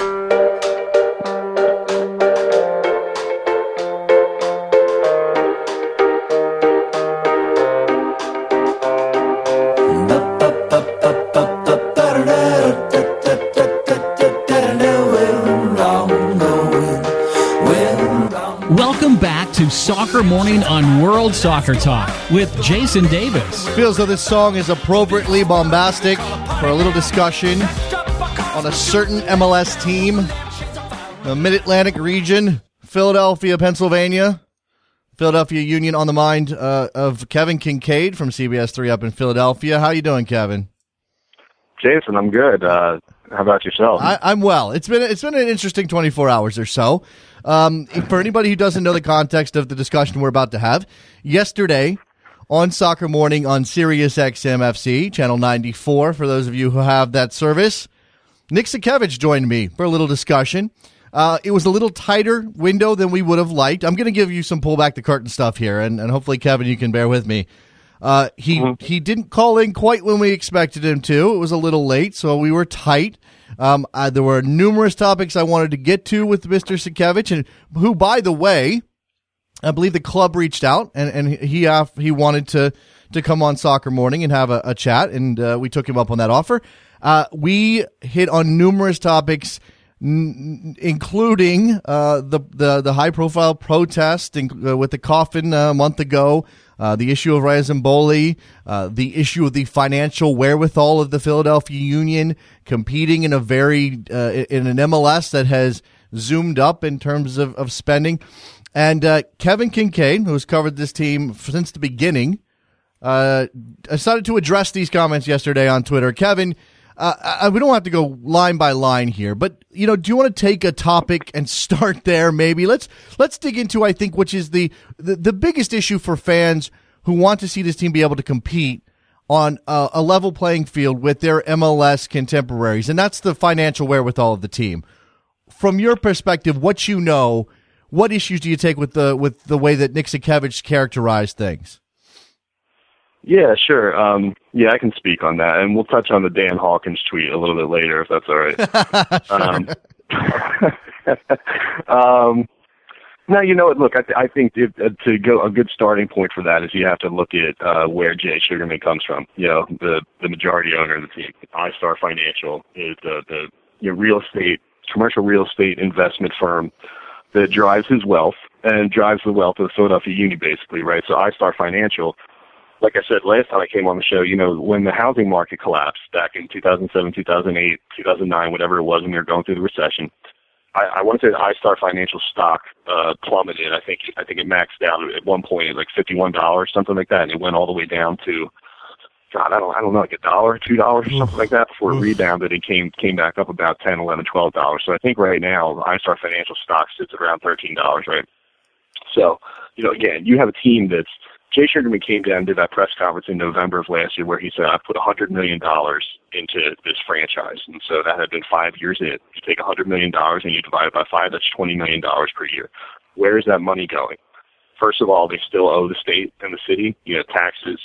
Soccer Morning on World Soccer Talk with Jason Davis. Feels though this song is appropriately bombastic for a little discussion on a certain MLS team, the Mid Atlantic region, Philadelphia, Pennsylvania. Philadelphia Union on the mind uh, of Kevin Kinkead from CBS Three up in Philadelphia. How you doing, Kevin? Jason, I'm good. Uh, how about yourself? I, am well. It's been it's been an interesting 24 hours or so. Um, for anybody who doesn't know the context of the discussion we're about to have, yesterday on Soccer Morning on Sirius XM FC channel 94. For those of you who have that service, Nick Sakiewicz joined me for a little discussion. Uh, it was a little tighter window than we would have liked. I'm going to give you some pull back the curtain stuff here, and, and hopefully, Kevin, you can bear with me. Uh, he mm-hmm. he didn't call in quite when we expected him to. It was a little late, so we were tight. Um, uh, there were numerous topics I wanted to get to with Mr. Sakiewicz, and who, by the way, I believe the club reached out and, and he uh, he wanted to to come on Soccer Morning and have a, a chat, and uh, we took him up on that offer. Uh, we hit on numerous topics, n- including uh, the, the the high profile protest in, uh, with the coffin uh, a month ago, uh, the issue of Rais M'Bolhi, uh, the issue of the financial wherewithal of the Philadelphia Union competing in a very in an MLS that has zoomed up in terms of, of spending. And Kevin Kinkead, who has covered this team since the beginning, decided to address these comments yesterday on Twitter. Kevin, uh, I, we don't have to go line by line here, but you know, do you want to take a topic and start there? Maybe let's let's dig into I think which is the the, the biggest issue for fans who want to see this team be able to compete on a, a level playing field with their MLS contemporaries, and that's the financial wherewithal of the team. From your perspective, what you know, what issues do you take with the with the way that Nick Sakiewicz characterized things? Yeah, sure. Um, yeah, I can speak on that, and we'll touch on the Dan Hawkins tweet a little bit later, if that's all right. um, um, now, you know what? Look, I, th- I think if, uh, to go a good starting point for that is you have to look at uh, where Jay Sugarman comes from. You know, the the majority owner of the team, iStar Financial, is the the you know, real estate, commercial real estate investment firm that drives his wealth and drives the wealth of the Philadelphia Union, basically, right? So iStar Financial like I said last time I came on the show, you know, when the housing market collapsed back in 2007, 2008, 2009, whatever it was, when we were going through the recession, I, I want to say the iStar Financial stock uh, plummeted. I think I think it maxed out at one point at like fifty one dollars, something like that, and it went all the way down to God, I don't I don't know, like a dollar, two dollars, or something like that before it rebounded and came came back up about ten, eleven, twelve dollars. So I think right now iStar Financial stock sits at around thirteen dollars, right? So, you know, again, you have a team that's Jay Sugarman came down to that press conference in November of last year where he said, I put $100 million into this franchise. And so that had been five years in. It. You take $100 million and you divide it by five, that's $20 million per year. Where is that money going? First of all, they still owe the state and the city, you know, taxes,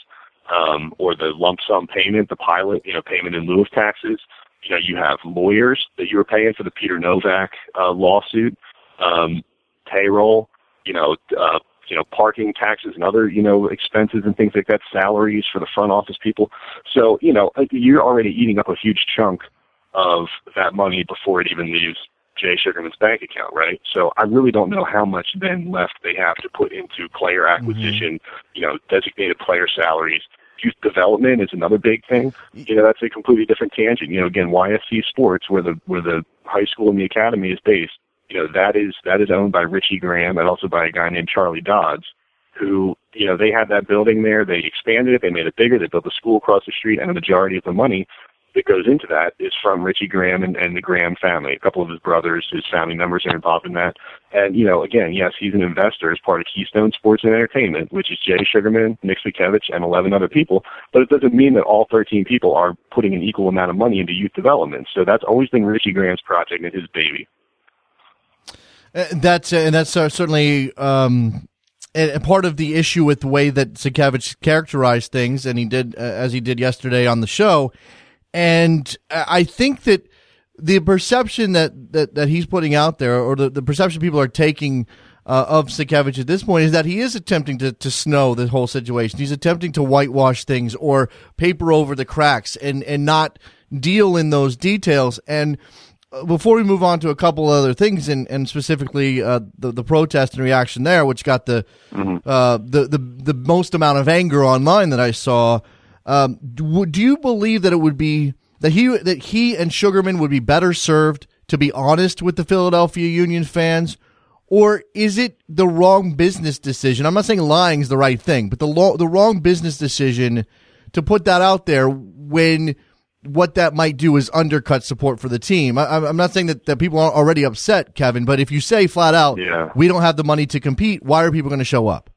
um, or the lump sum payment, the pilot, you know, payment in lieu of taxes. You know, you have lawyers that you were paying for the Peter Nowak uh, lawsuit, um, payroll, you know, uh, you know, parking taxes and other, you know, expenses and things like that, salaries for the front office people. So, you know, you're already eating up a huge chunk of that money before it even leaves Jay Sugarman's bank account, right? So I really don't know how much then left they have to put into player mm-hmm. acquisition, mm-hmm. you know, designated player salaries. Youth development is another big thing. You know, that's a completely different tangent. You know, again, YSC Sports, where the where the high school and the academy is based, you know that is that is owned by Richie Graham and also by a guy named Charlie Dodds, who you know they had that building there. They expanded it. They made it bigger. They built a school across the street, and the majority of the money that goes into that is from Richie Graham and, and the Graham family. A couple of his brothers, his family members are involved in that. And, you know, again, yes, he's an investor as part of Keystone Sports and Entertainment, which is Jay Sugarman, Nick Sakiewicz, and 11 other people. But it doesn't mean that all 13 people are putting an equal amount of money into youth development. So that's always been Richie Graham's project and his baby. Uh, that's uh, and that's uh, certainly um, a, part of the issue with the way that Sakiewicz characterized things, and he did uh, as he did yesterday on the show. And I think that the perception that, that, that he's putting out there, or the, the perception people are taking uh, of Sakiewicz at this point, is that he is attempting to, to snow the whole situation. He's attempting to whitewash things or paper over the cracks and, and not deal in those details. And before we move on to a couple other things, and, and specifically uh, the the protest and reaction there, which got the mm-hmm. uh, the, the the most amount of anger online that I saw, um, do, do, you believe that it would be that he that he and Sugarman would be better served to be honest with the Philadelphia Union fans, or is it the wrong business decision? I'm not saying lying is the right thing, but the lo- the wrong business decision to put that out there when what that might do is undercut support for the team. I, am not saying that, that people are already upset, Kevin, but if you say flat out, yeah. we don't have the money to compete, why are people going to show up?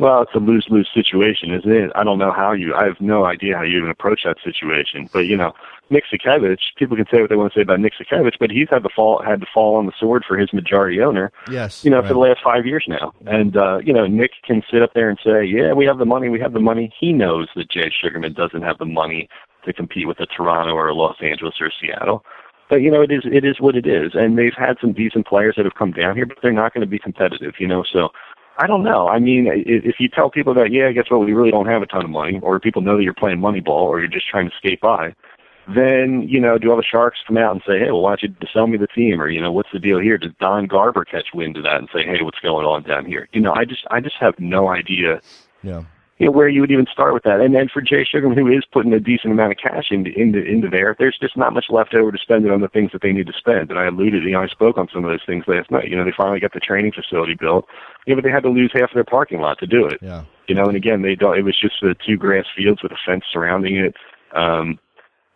Well, it's a lose lose situation, isn't it? I don't know how you. I have no idea how you even approach that situation. But you know, Nick Sakiewicz. People can say what they want to say about Nick Sakiewicz, but he's had to fall had to fall on the sword for his majority owner. Yes. You know, right. for the last five years now, and uh, you know, Nick can sit up there and say, "Yeah, we have the money. We have the money." He knows that Jay Sugarman doesn't have the money to compete with a Toronto or a Los Angeles or Seattle. But you know, it is it is what it is, and they've had some decent players that have come down here, but they're not going to be competitive. You know, so I don't know. I mean, if you tell people that, yeah, guess what, we really don't have a ton of money, or people know that you're playing Moneyball, or you're just trying to skate by, then you know, do all the sharks come out and say, hey, well, why don't you sell me the team, or you know, what's the deal here? Does Don Garber catch wind of that and say, hey, what's going on down here? You know, I just I just have no idea. Yeah you know, where you would even start with that. And then for Jay Sugarman, who is putting a decent amount of cash into into into there, there's just not much left over to spend it on the things that they need to spend. And I alluded, you know, I spoke on some of those things last night. You know, they finally got the training facility built, you know, but they had to lose half of their parking lot to do it. Yeah. You know, and again, they don't. It was just the two grass fields with a fence surrounding it. Um,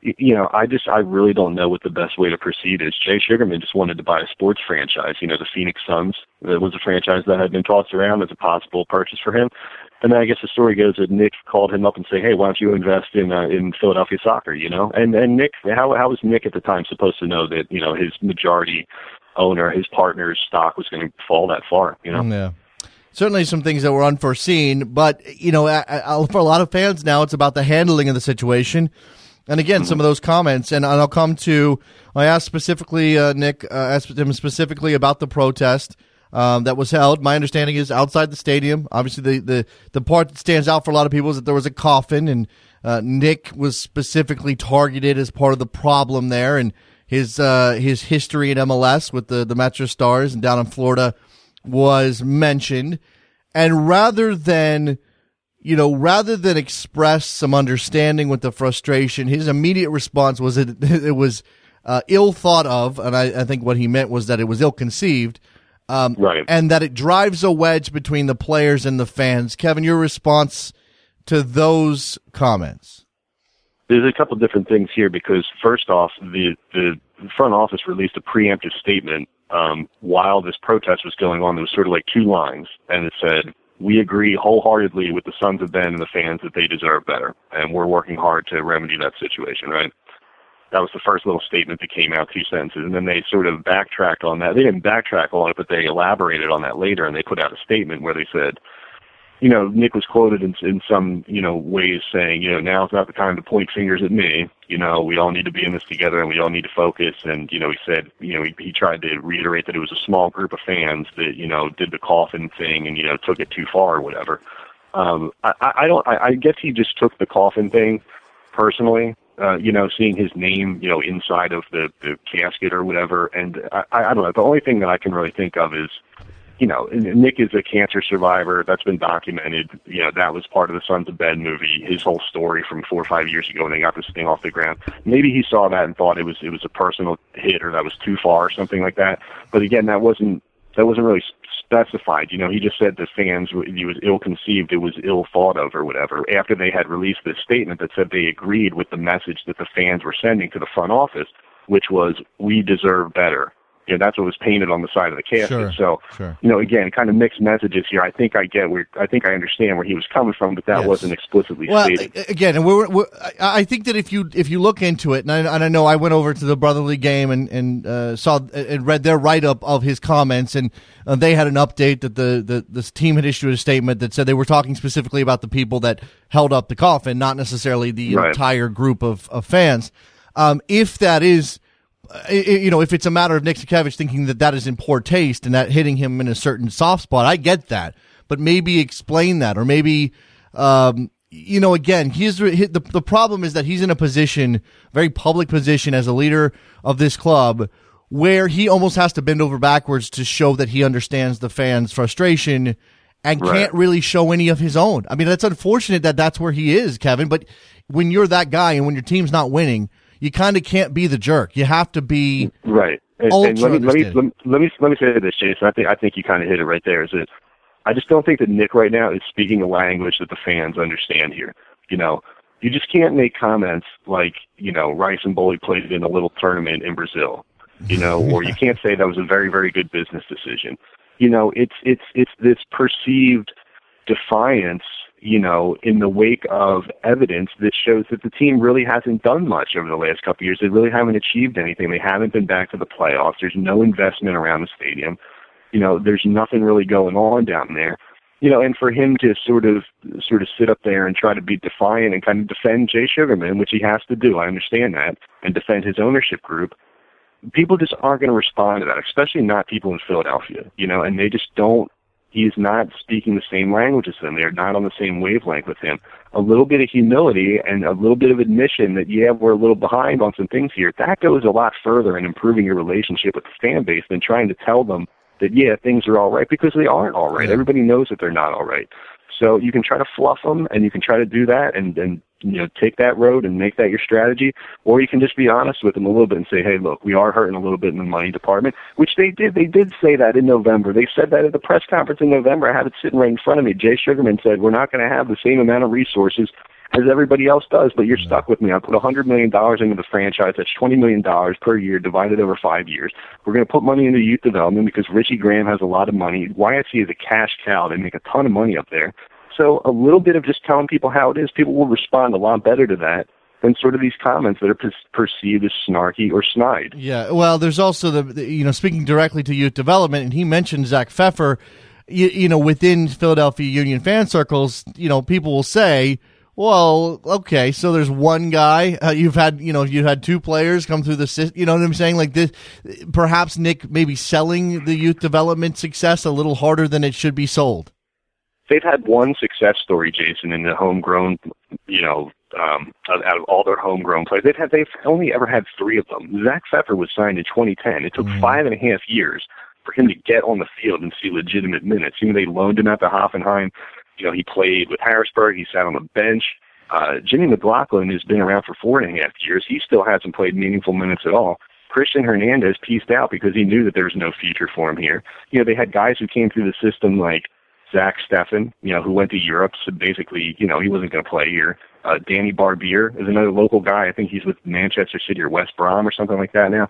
you know, I just I really don't know what the best way to proceed is. Jay Sugarman just wanted to buy a sports franchise. You know, the Phoenix Suns that was a franchise that had been tossed around as a possible purchase for him And then I guess the story goes that Nick called him up and say, "Hey, why don't you invest in uh, in Philadelphia soccer?" You know, and and Nick, how how was Nick at the time supposed to know that you know his majority owner, his partner's stock was going to fall that far? You know, yeah. Certainly, some things that were unforeseen, but you know, for a lot of fans now, it's about the handling of the situation. And again, mm-hmm. some of those comments, and I'll come to. I asked specifically, uh, Nick, uh, asked him specifically about the protest um, that was held. My understanding is outside the stadium. Obviously, the, the, the part that stands out for a lot of people is that there was a coffin, and uh, Nick was specifically targeted as part of the problem there, and his uh, his history in MLS with the the Metro Stars and down in Florida was mentioned. And rather than you know, rather than express some understanding with the frustration, his immediate response was it, it was uh, ill thought of, and I, I, think what he meant was that it was ill conceived, um, right. And that it drives a wedge between the players and the fans. Kevin, your response to those comments? There's a couple different things here because first off, the the front office released a preemptive statement um, while this protest was going on. There was sort of like two lines, and it said, "We agree wholeheartedly with the Sons of Ben and the fans that they deserve better, and we're working hard to remedy that situation." Right? That was the first little statement that came out, two sentences, and then they sort of backtracked on that. They didn't backtrack on it, but they elaborated on that later, and they put out a statement where they said, you know, Nick was quoted in, in some, you know, ways saying, you know, now's not the time to point fingers at me. You know, we all need to be in this together and we all need to focus. And, you know, he said, you know, he, he tried to reiterate that it was a small group of fans that, you know, did the coffin thing and, you know, took it too far or whatever. Um, I, I don't, I, I guess he just took the coffin thing personally uh, you know, seeing his name, you know, inside of the, the casket or whatever. And I, I don't know. The only thing that I can really think of is, you know, Nick is a cancer survivor. That's been documented. You know, that was part of the Sons of Ben movie. His whole story from four or five years ago when they got this thing off the ground. Maybe he saw that and thought it was it was a personal hit or that was too far or something like that. But again, that wasn't that wasn't really specified. You know, he just said the fans he was ill conceived, it was ill thought of or whatever. After they had released this statement that said they agreed with the message that the fans were sending to the front office, which was we deserve better you know, that's what was painted on the side of the casket. Sure, so, sure. you know, again, kind of mixed messages here. I think I get where I think I understand where he was coming from, but that yes. wasn't explicitly well, stated. Again, and we're, we're, I think that if you if you look into it, and I, and I know I went over to the brotherly game and and uh, saw and read their write up of his comments, and uh, they had an update that the, the the team had issued a statement that said they were talking specifically about the people that held up the coffin, not necessarily the right. entire group of, of fans. Um, if that is you know, if it's a matter of Nick Sakiewicz thinking that that is in poor taste and that hitting him in a certain soft spot, I get that. But maybe explain that, or maybe, um, you know, again, he's the the problem is that he's in a position, very public position as a leader of this club, where he almost has to bend over backwards to show that he understands the fans' frustration and right. can't really show any of his own. I mean, that's unfortunate that that's where he is, Kevin. But when you're that guy and when your team's not winning you kind of can't be the jerk. You have to be right. And, and let, me, let, me, let, me, let me let me say this, Jason. I think I think you kind of hit it right there. Is that I just don't think that Nick right now is speaking a language that the fans understand here. You know, you just can't make comments like you know Rais M'Bolhi played in a little tournament in Brazil. You know, or you can't say that was a very very good business decision. You know, it's it's it's this perceived defiance you know, in the wake of evidence that shows that the team really hasn't done much over the last couple of years. They really haven't achieved anything. They haven't been back to the playoffs. There's no investment around the stadium. You know, there's nothing really going on down there. You know, and for him to sort of sort of sit up there and try to be defiant and kind of defend Jay Sugarman, which he has to do, I understand that, and defend his ownership group, people just aren't going to respond to that, especially not people in Philadelphia, you know, and they just don't he's not speaking the same language as them. They're not on the same wavelength with him. A little bit of humility and a little bit of admission that, yeah, we're a little behind on some things here, that goes a lot further in improving your relationship with the fan base than trying to tell them that, yeah, things are all right because they aren't all right. Everybody knows that they're not all right. So you can try to fluff them and you can try to do that and, and you know, take that road and make that your strategy, or you can just be honest with them a little bit and say, hey, look, we are hurting a little bit in the money department, which they did. They did say that in November. They said that at the press conference in November. I have it sitting right in front of me. Jay Sugarman said, we're not going to have the same amount of resources as everybody else does, but you're stuck with me. I put $100 million into the franchise. That's $20 million per year divided over five years. We're going to put money into youth development because Richie Graham has a lot of money. YSC is a cash cow. They make a ton of money up there. So a little bit of just telling people how it is, people will respond a lot better to that than sort of these comments that are per- perceived as snarky or snide. Yeah, well, there's also the, the, you know speaking directly to youth development, and he mentioned Zach Pfeffer. You, you know, within Philadelphia Union fan circles, you know, people will say, "Well, okay, so there's one guy. Uh, you've had, you know, you've had two players come through the system. You know what I'm saying? Like this, perhaps Nick maybe selling the youth development success a little harder than it should be sold." They've had one success story, Jason, in the homegrown, you know, um, out of all their homegrown players. They've had they've only ever had three of them. Zach Pfeffer was signed in 2010. It took mm-hmm. five and a half years for him to get on the field and see legitimate minutes. You know, they loaned him out to Hoffenheim. You know, he played with Harrisburg. He sat on the bench. Uh, Jimmy McLaughlin has been around for four and a half years. He still hasn't played meaningful minutes at all. Christian Hernandez pieced out because he knew that there was no future for him here. You know, they had guys who came through the system like Zach Steffen, you know, who went to Europe. So basically, you know, he wasn't going to play here. Uh, Danny Barbir is another local guy. I think he's with Manchester City or West Brom or something like that now.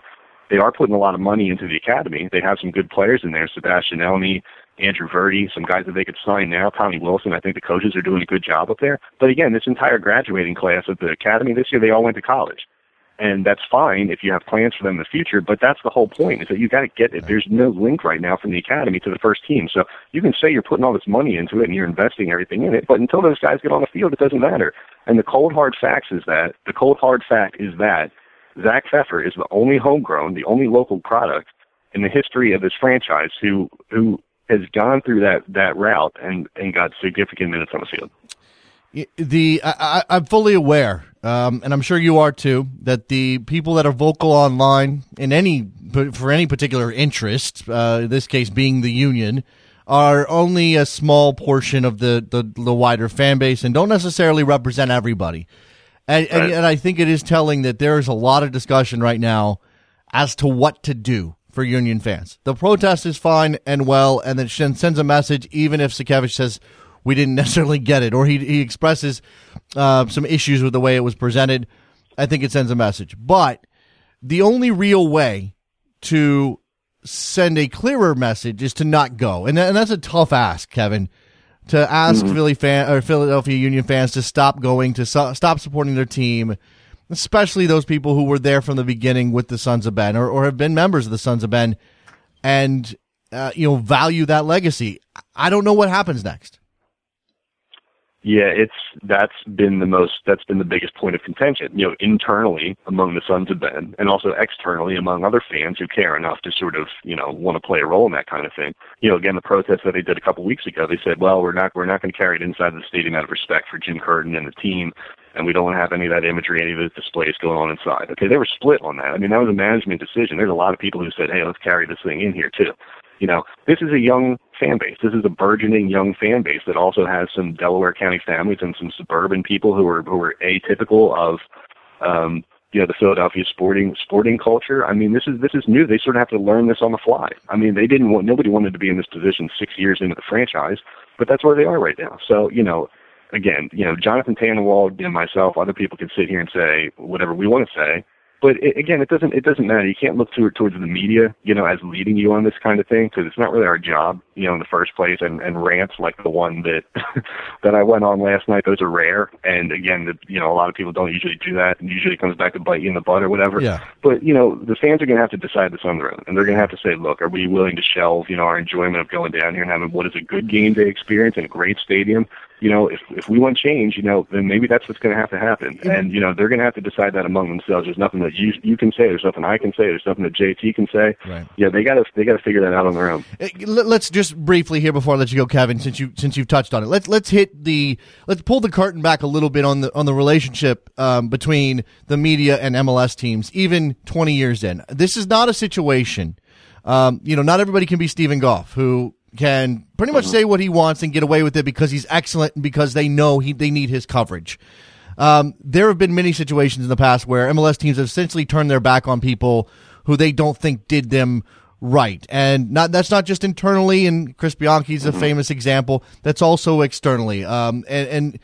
They are putting a lot of money into the academy. They have some good players in there. Sebastian Elney, Andrew Verdi, some guys that they could sign now. Tommy Wilson. I think the coaches are doing a good job up there. But again, this entire graduating class of the academy this year, they all went to college and that's fine if you have plans for them in the future. But that's the whole point: is that you got to get it. There's no link right now from the academy to the first team, so you can say you're putting all this money into it and you're investing everything in it, but until those guys get on the field, it doesn't matter. And the cold hard facts is that the cold hard fact is that Zach Pfeffer is the only homegrown, the only local product in the history of this franchise who who has gone through that that route and and got significant minutes on the field. The I, I'm fully aware um, and I'm sure you are too, that the people that are vocal online in any for any particular interest, uh, in this case being the union, are only a small portion of the, the, the wider fan base and don't necessarily represent everybody. And, right. and, and I think it is telling that there is a lot of discussion right now as to what to do for union fans. The protest is fine and well, and it sends a message, even if Sakiewicz says we didn't necessarily get it, or he he expresses uh, some issues with the way it was presented. I think it sends a message. But the only real way to send a clearer message is to not go, and, and that's a tough ask, Kevin. To ask mm-hmm. Philly fan or Philadelphia Union fans to stop going to stop supporting their team, especially those people who were there from the beginning with the Sons of Ben or, or have been members of the Sons of Ben, and uh, you know value that legacy. I don't know what happens next. Yeah, it's that's been the most that's been the biggest point of contention. You know, internally among the Sons of Ben, and also externally among other fans who care enough to sort of you know want to play a role in that kind of thing. You know, again, the protest that they did a couple weeks ago, they said, well, we're not we're not going to carry it inside the stadium out of respect for Jim Curtin and the team, and we don't want to have any of that imagery, any of the displays going on inside. Okay, they were split on that. I mean, that was a management decision. There's a lot of people who said, hey, let's carry this thing in here too. You know, this is a young fan base. This is a burgeoning young fan base that also has some Delaware County families and some suburban people who are who are atypical of um, you know the Philadelphia sporting sporting culture. I mean, this is this is new. They sort of have to learn this on the fly. I mean, they didn't want nobody wanted to be in this position six years into the franchise, but that's where they are right now. So you know, again, you know, Jonathan Tannenwald and myself, other people can sit here and say whatever we want to say, but it, again, it doesn't it doesn't matter. You can't look to, it towards the media, you know, as leading you on this kind of thing because it's not really our job, you know, in the first place. And, and rants like the one that that I went on last night, those are rare. And again, the, you know, a lot of people don't usually do that, and usually it comes back to bite you in the butt or whatever. Yeah. But you know, the fans are going to have to decide this on their own, and they're going to have to say, look, are we willing to shelve, you know, our enjoyment of going down here and having what is a good game day experience in a great stadium? You know, if if we want change, you know, then maybe that's what's going to have to happen. And you know, they're going to have to decide that among themselves. There's nothing that you you can say. There's nothing I can say. There's nothing that JT can say. Right. Yeah, they got to they got to figure that out on their own. Let's just briefly here before I let you go, Kevin, since you since you've touched on it. Let's let's hit the let's pull the curtain back a little bit on the on the relationship um, between the media and MLS teams, even 20 years in. This is not a situation. Um, you know, not everybody can be Steven Goff, who can pretty much say what he wants and get away with it because he's excellent and because they know he they need his coverage. Um, there have been many situations in the past where MLS teams have essentially turned their back on people who they don't think did them right, and not that's not just internally. And Chris Bianchi's a mm-hmm. famous example. That's also externally. Um, and, and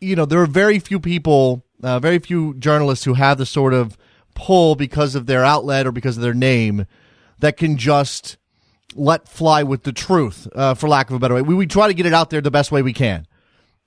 you know there are very few people, uh, very few journalists who have the sort of pull because of their outlet or because of their name that can just let fly with the truth, uh, for lack of a better way. We, we try to get it out there the best way we can.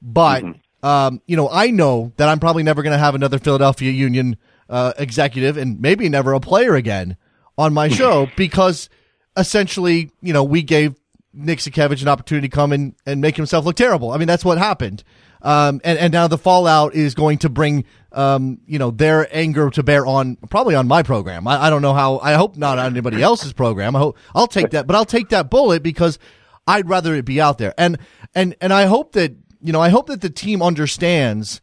but um, you know, I know that I'm probably never going to have another Philadelphia Union uh, executive and maybe never a player again on my show because essentially, you know, we gave Nick Sakiewicz an opportunity to come and, and make himself look terrible. I mean, that's what happened. Um, and, and now the fallout is going to bring, um, you know, their anger to bear on probably on my program. I, I don't know how, I hope not on anybody else's program. I hope I'll take that, but I'll take that bullet because I'd rather it be out there. And, and, and I hope that, you know, I hope that the team understands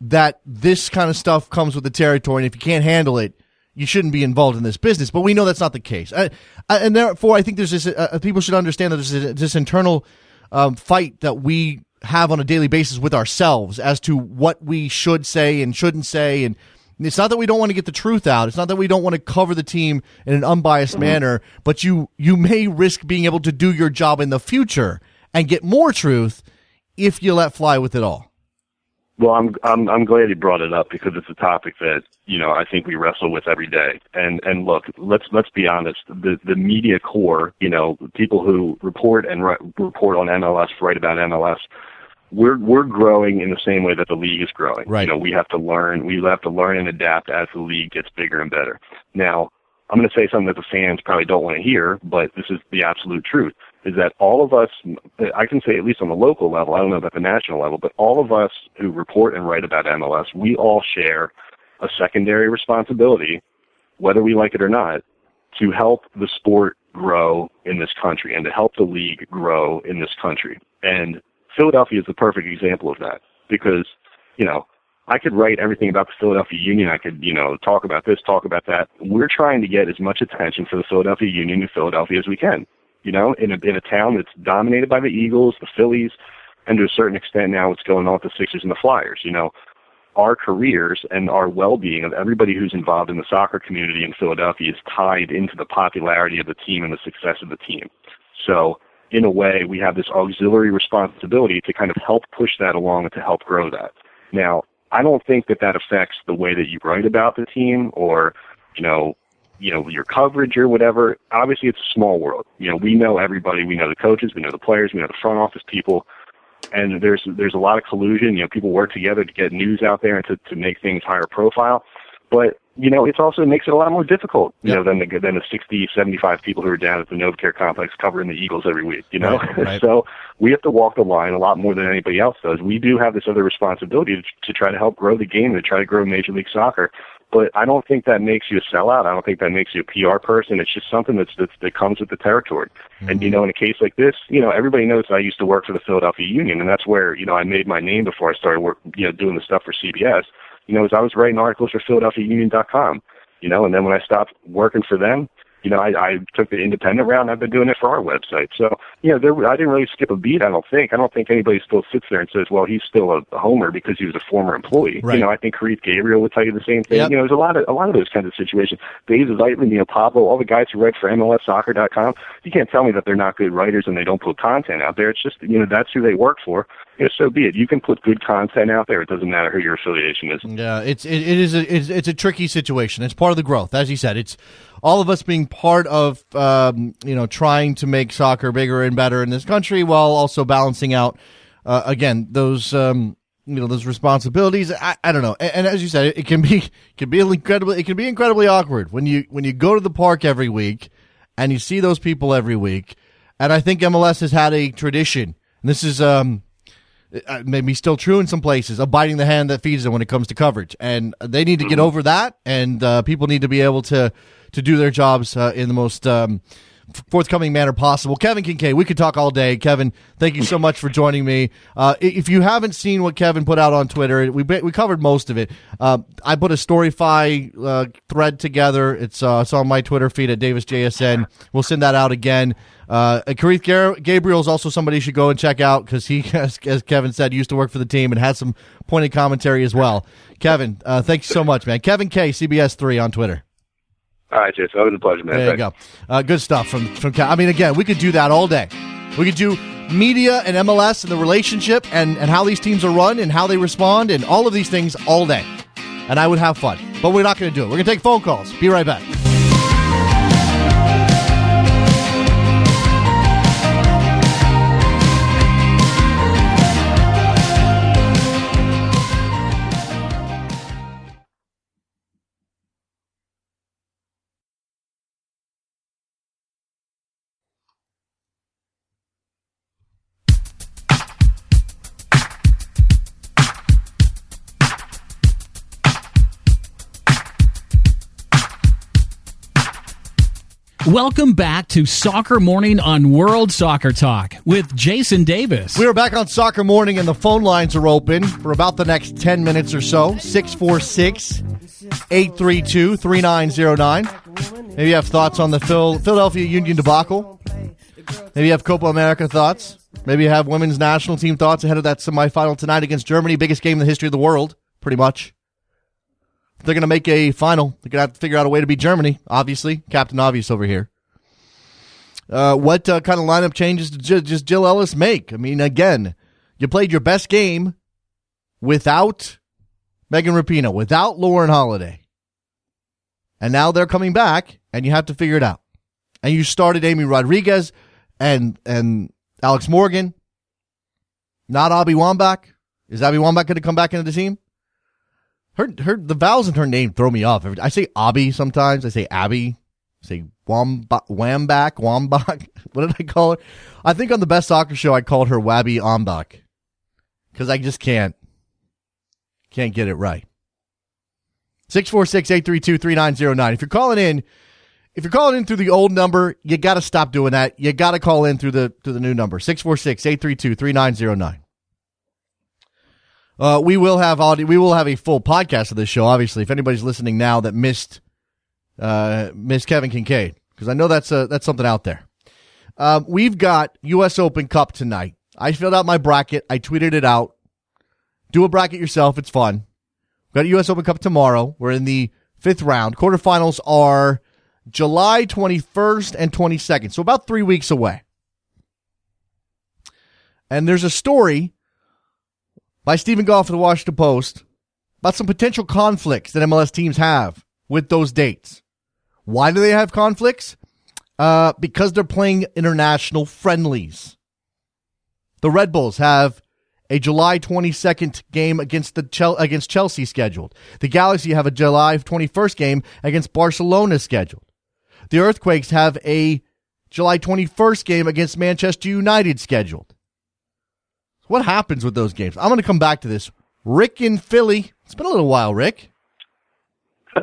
that this kind of stuff comes with the territory. And if you can't handle it, you shouldn't be involved in this business. But we know that's not the case. I, I, and therefore, I think there's this, uh, people should understand that there's this, this internal um, fight that we have on a daily basis with ourselves as to what we should say and shouldn't say. And it's not that we don't want to get the truth out. It's not that we don't want to cover the team in an unbiased mm-hmm. manner, but you, you may risk being able to do your job in the future and get more truth if you let fly with it all. Well, I'm I'm I'm glad you brought it up because it's a topic that you know I think we wrestle with every day. And and look, let's let's be honest. The the media corps, you know, people who report and re- report on MLS, write about MLS, we're we're growing in the same way that the league is growing. Right. You know, we have to learn. We have to learn and adapt as the league gets bigger and better. Now, I'm going to say something that the fans probably don't want to hear, but this is the absolute truth is that all of us, I can say at least on the local level, I don't know about the national level, but all of us who report and write about MLS, we all share a secondary responsibility, whether we like it or not, to help the sport grow in this country and to help the league grow in this country. And Philadelphia is the perfect example of that because, you know, I could write everything about the Philadelphia Union. I could, you know, talk about this, talk about that. We're trying to get as much attention for the Philadelphia Union in Philadelphia as we can you know, in a in a town that's dominated by the Eagles, the Phillies, and to a certain extent now what's going on with the Sixers and the Flyers. You know, our careers and our well-being of everybody who's involved in the soccer community in Philadelphia is tied into the popularity of the team and the success of the team. So, in a way, we have this auxiliary responsibility to kind of help push that along and to help grow that. Now, I don't think that that affects the way that you write about the team or, you know, you know, your coverage or whatever. Obviously, it's a small world. You know, we know everybody. We know the coaches. We know the players. We know the front office people. And there's there's a lot of collusion. You know, people work together to get news out there and to to make things higher profile. But you know, it also makes it a lot more difficult, you yep. know, than the than the 60, 75 people who are down at the NovaCare complex covering the Eagles every week, you know. Right, right. so we have to walk the line a lot more than anybody else does. We do have this other responsibility to, to try to help grow the game to try to grow Major League Soccer. But I don't think that makes you a sellout. I don't think that makes you a PR person. It's just something that's, that's that comes with the territory. Mm-hmm. And you know, in a case like this, you know, everybody knows I used to work for the Philadelphia Union, and that's where you know I made my name before I started work, you know, doing the stuff for CBS. You know, as I was writing articles for PhiladelphiaUnion.com. You know, and then when I stopped working for them, you know, I, I took the independent route and I've been doing it for our website. So, you know, there, I didn't really skip a beat, I don't think. I don't think anybody still sits there and says, well, he's still a, homer because he was a former employee. Right. You know, I think Kerith Gabriel would tell you the same thing. Yep. You know, there's a lot of, a lot of those kinds of situations. Dave Zeitlin, you know, Pablo, all the guys who write for MLSsoccer.com, you can't tell me that they're not good writers and they don't put content out there. It's just, you know, that's who they work for. You know, so be it. You can put good content out there. It doesn't matter who your affiliation is. Yeah, it's it, it is a it's, it's a tricky situation. It's part of the growth, as you said. It's all of us being part of um, you know trying to make soccer bigger and better in this country while also balancing out uh, again those um, you know those responsibilities. I, I don't know, and, and, as you said, it, can be can be incredibly it can be incredibly awkward when you when you go to the park every week and you see those people every week. And I think MLS has had a tradition. And this is um, uh, maybe still true in some places of biting the hand that feeds them when it comes to coverage, and they need to get over that. And uh, people need to be able to to do their jobs uh, in the most um, forthcoming manner possible. Kevin Kinkead, we could talk all day. Kevin, thank you so much for joining me. Uh, if you haven't seen what Kevin put out on Twitter, we we covered most of it. Uh, I put a Storify uh, thread together. It's uh, it's on my Twitter feed at DavisJSN. We'll send that out again. Uh, Gabriel is also somebody you should go and check out because he, as, as, Kevin said, used to work for the team and had some pointed commentary as well. Kevin, uh, thanks so much, man. Kevin K, CBS three on Twitter. All right, Jason. Always a pleasure, man. There you go. Uh, good stuff from from. I mean, again, we could do that all day. We could do media and MLS and the relationship and and how these teams are run and how they respond and all of these things all day, and I would have fun. But we're not going to do it. We're going to take phone calls. Be right back. Welcome back to Soccer Morning on World Soccer Talk with Jason Davis. We are back on Soccer Morning, and the phone lines are open for about the next 10 minutes or so. 646 832 3909. Maybe you have thoughts on the Phil, Philadelphia Union debacle. Maybe you have Copa America thoughts. Maybe you have women's national team thoughts ahead of that semifinal tonight against Germany. Biggest game in the history of the world, pretty much. They're going to make a final, they're going to have to figure out a way to beat Germany, obviously. Captain Obvious over here. Uh, what uh, kind of lineup changes did just Jill Ellis make? I mean, again, you played your best game without Megan Rapinoe, without Lauren Holiday. And now they're coming back, and you have to figure it out. And you started Amy Rodriguez and and Alex Morgan, not Abby Wambach. Is Abby Wambach going to come back into the team? Her her the vowels in her name throw me off. I say Abby sometimes. I say Abby. I say Wambach, Wambach, Wambach. What did I call her? I think on the best soccer show I called her Wabby Ombach because I just can't can't get it right. 646-832-3909. If you're calling in, if you're calling in through the old number, you got to stop doing that. You got to call in through the through the new number 646-832-3909. Uh, we will have audio, we will have a full podcast of this show. Obviously, if anybody's listening now that missed uh, missed Kevin Kinkead, because I know that's a, that's something out there. Um, we've got U.S. Open Cup tonight. I filled out my bracket. I tweeted it out. Do a bracket yourself. It's fun. We've got U.S. Open Cup tomorrow. We're in the fifth round. Quarterfinals are July 21st and 22nd. So about three weeks away. And there's a story by Steven Goff of the Washington Post about some potential conflicts that MLS teams have with those dates. Why do they have conflicts? Uh, because they're playing international friendlies. The Red Bulls have a July 22nd game against the against Chelsea scheduled. The Galaxy have a July 21st game against Barcelona scheduled. The Earthquakes have a July 21st game against Manchester United scheduled. What happens with those games? I'm going to come back to this. Rick in Philly. It's been a little while, Rick.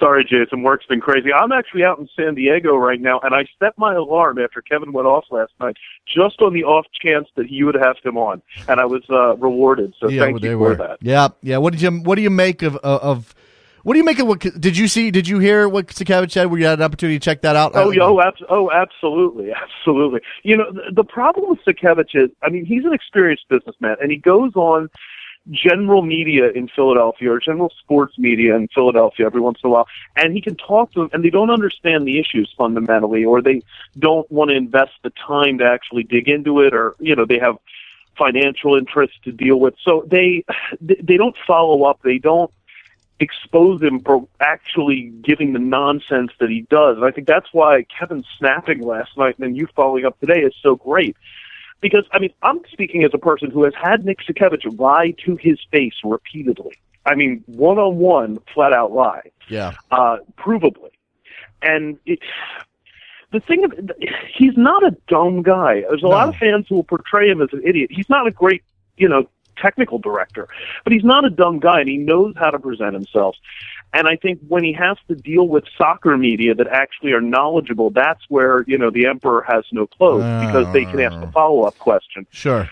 Sorry, Jason. Work's been crazy. I'm actually out in San Diego right now, and I set my alarm after Kevin went off last night, just on the off chance that you would have him on, and I was uh, rewarded. So yeah, thank well, you were. for that. Yeah, yeah. What did you What do you make of of what do you make of what? Did you see? Did you hear what Sakiewicz said? Were you had an opportunity to check that out? Oh, oh, abs- oh, absolutely, absolutely. You know, the, the problem with Sakiewicz is, I mean, he's an experienced businessman, and he goes on general media in Philadelphia or general sports media in Philadelphia every once in a while, and he can talk to them, and they don't understand the issues fundamentally, or they don't want to invest the time to actually dig into it, or you know, they have financial interests to deal with, so they they don't follow up, they don't expose him for actually giving the nonsense that he does. And I think that's why Kevin snapping last night and then you following up today is so great. Because, I mean, I'm speaking as a person who has had Nick Sakiewicz lie to his face repeatedly. I mean, one on one, flat out lie. Yeah. Uh, provably. And it, the thing of, he's not a dumb guy. There's a No. lot of fans who will portray him as an idiot. He's not a great, you know, technical director, but he's not a dumb guy and he knows how to present himself. And I think when he has to deal with soccer media that actually are knowledgeable, that's where, you know, the emperor has no clothes because they can ask the oh. follow up question. Sure.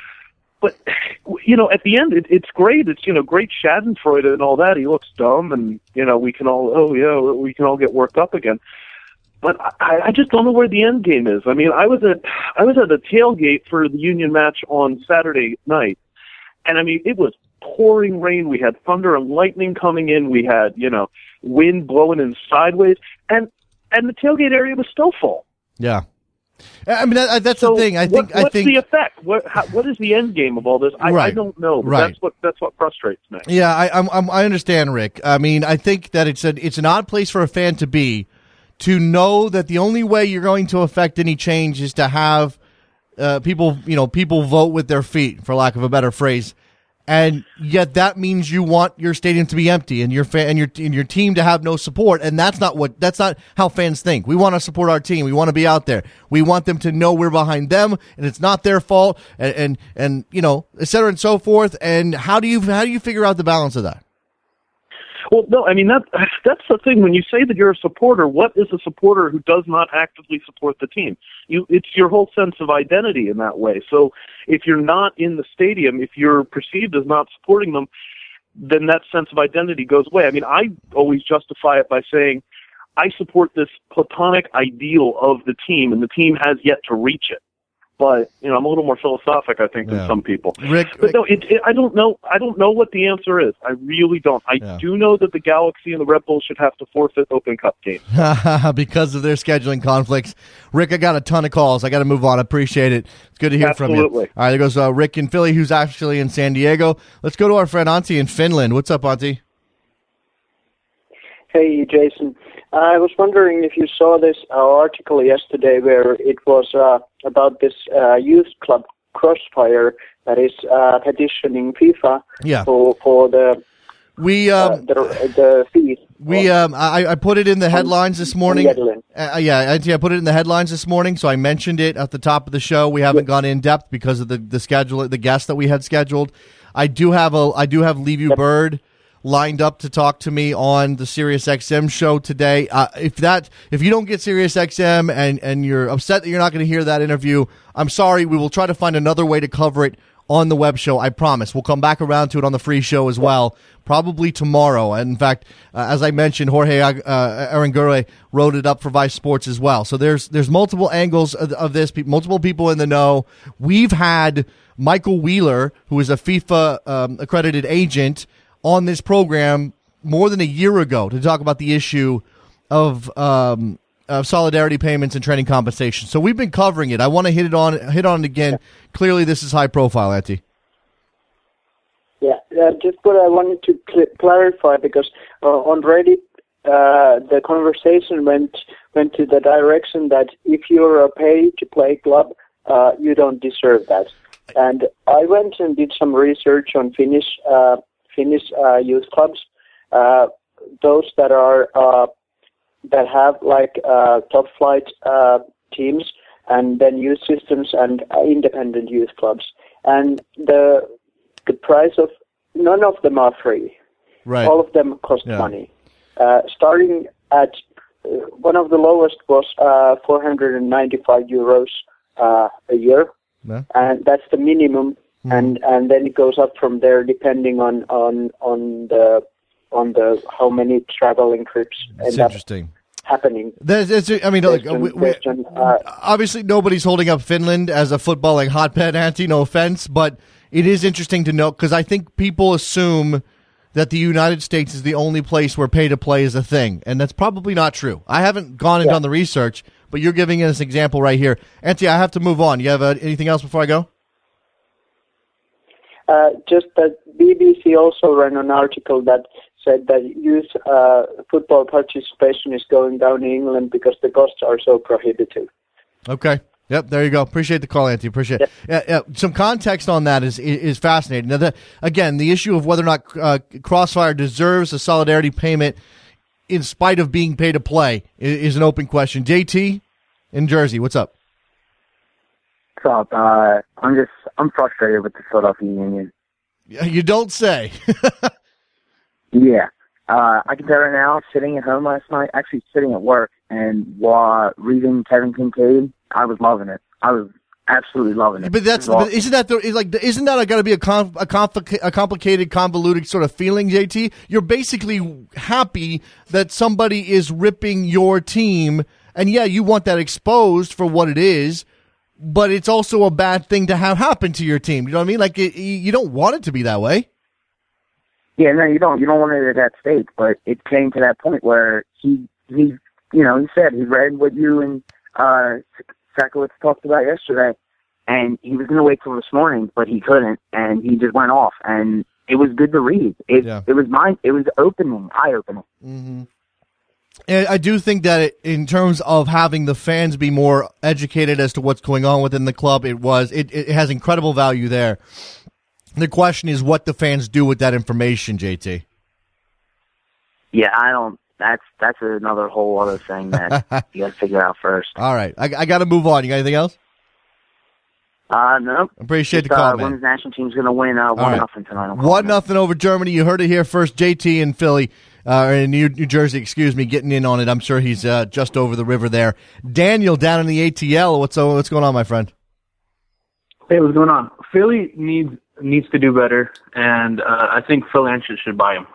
But, you know, at the end, it, it's great. It's, you know, great Schadenfreude and all that. He looks dumb and, you know, we can all, oh, yeah, we can all get worked up again. But I, I just don't know where the end game is. I mean, I was at, I was at the tailgate for the Union match on Saturday night. And I mean, it was pouring rain. We had thunder and lightning coming in. We had, you know, wind blowing in sideways and, and the tailgate area was still full. Yeah. I mean, that, that's So the thing. I think. what, I what's think. the effect? What how, what is the end game of all this? I, I don't know. But Right. That's what that's what frustrates me. Yeah, I, I'm, I'm, I understand, Rick. I mean, I think that it's a, it's an odd place for a fan to be, to know that the only way you're going to affect any change is to have uh, people, you know, people vote with their feet, for lack of a better phrase, and yet that means you want your stadium to be empty and your fan and your and your team to have no support, and that's not what that's not how fans think. We want to support our team. We want to be out there. We want them to know we're behind them, and it's not their fault, and and, and you know, et cetera and so forth. And how do you how do you figure out the balance of that? Well, no, I mean that that's the thing. When you say that you're a supporter, what is a supporter who does not actively support the team? You, it's your whole sense of identity in that way. So if you're not in the stadium, if you're perceived as not supporting them, then that sense of identity goes away. I mean, I always justify it by saying I support this platonic ideal of the team, and the team has yet to reach it but you know I'm a little more philosophic, I think, than Yeah. some people. Rick, But no, it, it, I don't know. I don't know what the answer is. I really don't. I Yeah. do know that the Galaxy and the Red Bulls should have to forfeit Open Cup games. because of their scheduling conflicts. Rick, I got a ton of calls. I got to move on. I appreciate it. It's good to hear from you. Absolutely. All right, there goes uh, Rick in Philly, who's actually in San Diego. Let's go to our friend Antti in Finland. What's up, Antti? Hey, Jason. I was wondering if you saw this uh, article yesterday where it was uh, about this uh, youth club Crossfire that is uh, petitioning FIFA Yeah. for for the We uh, um, the, the fees. we um, I, I put it in the headlines this morning. Netherlands. Uh, yeah, I put it in the headlines this morning, so I mentioned it at the top of the show. We haven't gone in depth because of the the schedule, the guests that we had scheduled. I do have a I do have Liviu Bird lined up to talk to me on the Sirius XM show today. Uh, if that if you don't get Sirius XM and and you're upset that you're not going to hear that interview, I'm sorry. We will try to find another way to cover it on the web show. I promise. We'll come back around to it on the free show as well, probably tomorrow. And in fact, uh, as I mentioned, Jorge uh, Arangure wrote it up for Vice Sports as well. So there's there's multiple angles of, of this, multiple people in the know. We've had Michael Wheeler, who is a FIFA um, accredited agent, on this program more than a year ago to talk about the issue of um, of solidarity payments and training compensation. So we've been covering it. I want to hit it on hit on it again. Clearly, this is high profile, Antti. Yeah, uh, just what I wanted to cl- clarify because uh, on Reddit uh, the conversation went went to the direction that if you're a pay-to-play club, uh, you don't deserve that. And I went and did some research on Finnish uh, Finnish uh, youth clubs, uh, those that are uh, that have like uh, top flight uh, teams, and then youth systems and uh, independent youth clubs. And the the price of none of them are free. Right. All of them cost Yeah. money. Uh, starting at uh, one of the lowest was uh, 495 euros uh, a year, and that's the minimum. Hmm. And and then it goes up from there depending on on on the on the how many traveling trips It's end up interesting. happening. There's, I mean, Question- we, we, uh, obviously nobody's holding up Finland as a footballing hotbed, Antti. No offense, but it is interesting to note because I think people assume that the United States is the only place where pay to play is a thing, and that's probably not true. I haven't gone and Yeah. done the research, but you're giving us an example right here, Antti. I have to move on. You have uh, anything else before I go? Uh, just that BBC also ran an article that said that youth uh, football participation is going down in England because the costs are so prohibitive. Okay. Yep, there you go. Appreciate the call, Anthony. Appreciate it. Yeah, yeah, some context on that is is fascinating. Now, the, again, the issue of whether or not uh, Crossfire deserves a solidarity payment in spite of being paid to play is, is an open question. JT in Jersey, what's up? What's up? Uh, I'm just I'm frustrated with the Philadelphia Union. Yeah, you don't say. Yeah, uh, I can tell right now. Sitting at home last night, actually sitting at work, and while reading Kevin Kinkead, I was loving it. I was absolutely loving it. But that's but isn't that the, is like isn't that got to be a a, complica- a complicated, convoluted sort of feeling, JT? You're basically happy that somebody is ripping your team, and yeah, you want that exposed for what it is. But it's also a bad thing to have happen to your team. You know what I mean? Like it, you don't want it to be that way. Yeah, no, you don't. You don't want it at that stage, but it came to that point where he, he, you know, he said he read what you and uh, Sakiewicz talked about yesterday, and he was going to wait till this morning, but he couldn't, and he just went off, and it was good to read. It, Yeah. it was mind, it was opening, eye opening. And I do think that it, in terms of having the fans be more educated as to what's going on within the club, it was it, it has incredible value there. The question is what the fans do with that information, JT. Yeah, I don't. That's that's another whole other thing that you got to figure out first. All right, I, I got to move on. You got anything else? Uh, no. Appreciate the Just, call, uh, man. Women's national team's going to win uh, one right. nothing tonight. One nothing over Germany. You heard it here first. JT in Philly. Uh, in New, New Jersey, excuse me, getting in on it. I'm sure he's uh, just over the river there. Daniel down in the ATL. What's uh, what's going on, my friend? Hey, what's going on? Philly needs needs to do better, and uh, I think Phil Anschutz should buy him.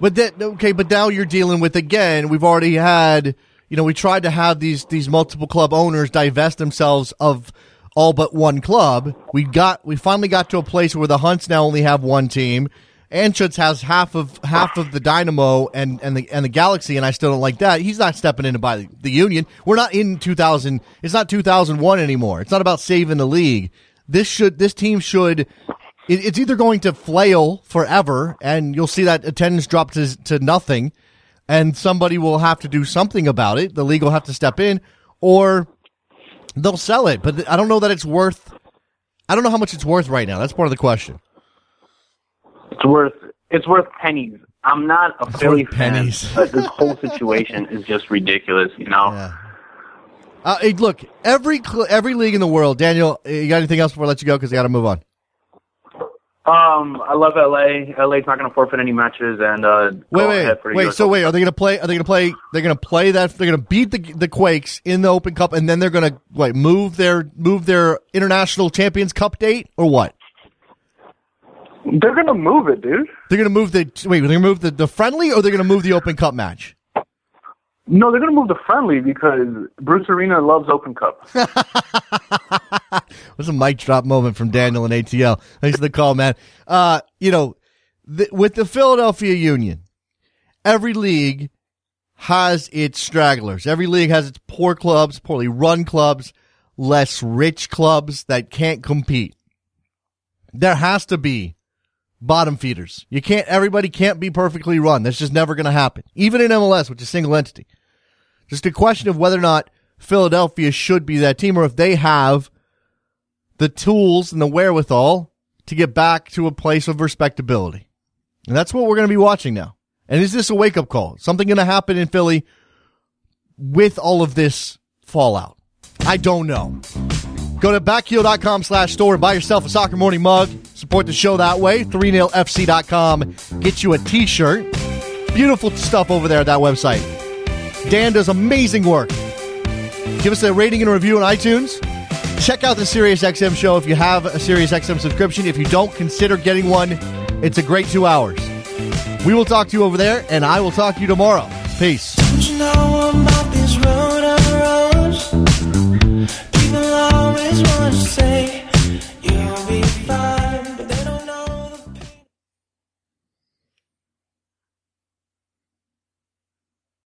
But that okay, but now you're dealing with again. We've already had, you know, we tried to have these these multiple club owners divest themselves of all but one club. We got we finally got to a place where the Hunts now only have one team. Anschutz has half of half of the Dynamo and, and the and the Galaxy, and I still don't like that. He's not stepping in to buy the, the Union. We're not in 2000. It's not 2001 anymore. It's not about saving the league. This should this team should. It, it's either going to flail forever, and you'll see that attendance drop to to nothing, and somebody will have to do something about it. The league will have to step in, or they'll sell it. But I don't know that it's worth. I don't know how much it's worth right now. That's part of the question. It's worth it's worth pennies. I'm not a It's Philly fan, pennies. but this whole situation is just ridiculous. You know. Yeah. Uh, hey, look, every cl- every league in the world. Daniel, you got anything else before I let you go? Because I got to move on. Um, I love LA. LA's not going to forfeit any matches, and uh, Wait, wait, wait. So wait, are they going to play? Are they going to play? They're going to play that. They're going to beat the the Quakes in the Open Cup, and then they're going to wait move their move their International Champions Cup date or what? They're going to move it, dude. They're going to move the wait. They're going to move the, the friendly, or they're going to move the Open Cup match. No, they're going to move the friendly because Bruce Arena loves Open Cup. was a mic drop moment from Daniel and ATL. Thanks for the call, man. Uh, you know, th- with the Philadelphia Union, every league has its stragglers. Every league has its poor clubs, poorly run clubs, less rich clubs that can't compete. There has to be bottom feeders. You can't, everybody can't be perfectly run. That's just never going to happen. Even in MLS, which is single entity. Just a question of whether or not Philadelphia should be that team or if they have the tools and the wherewithal to get back to a place of respectability. And that's what we're going to be watching now. And is this a wake up call? Something going to happen in Philly with all of this fallout? I don't know. Go to backheel.com slash store and buy yourself a soccer morning mug. Support the show that way. 3nailfc.com. Get you a t-shirt. Beautiful stuff over there at that website. Dan does amazing work. Give us a rating and a review on iTunes. Check out the SiriusXM show if you have a SiriusXM subscription. If you don't, consider getting one. It's a great two hours. We will talk to you over there, and I will talk to you tomorrow. Peace. just want to say you'll be fine.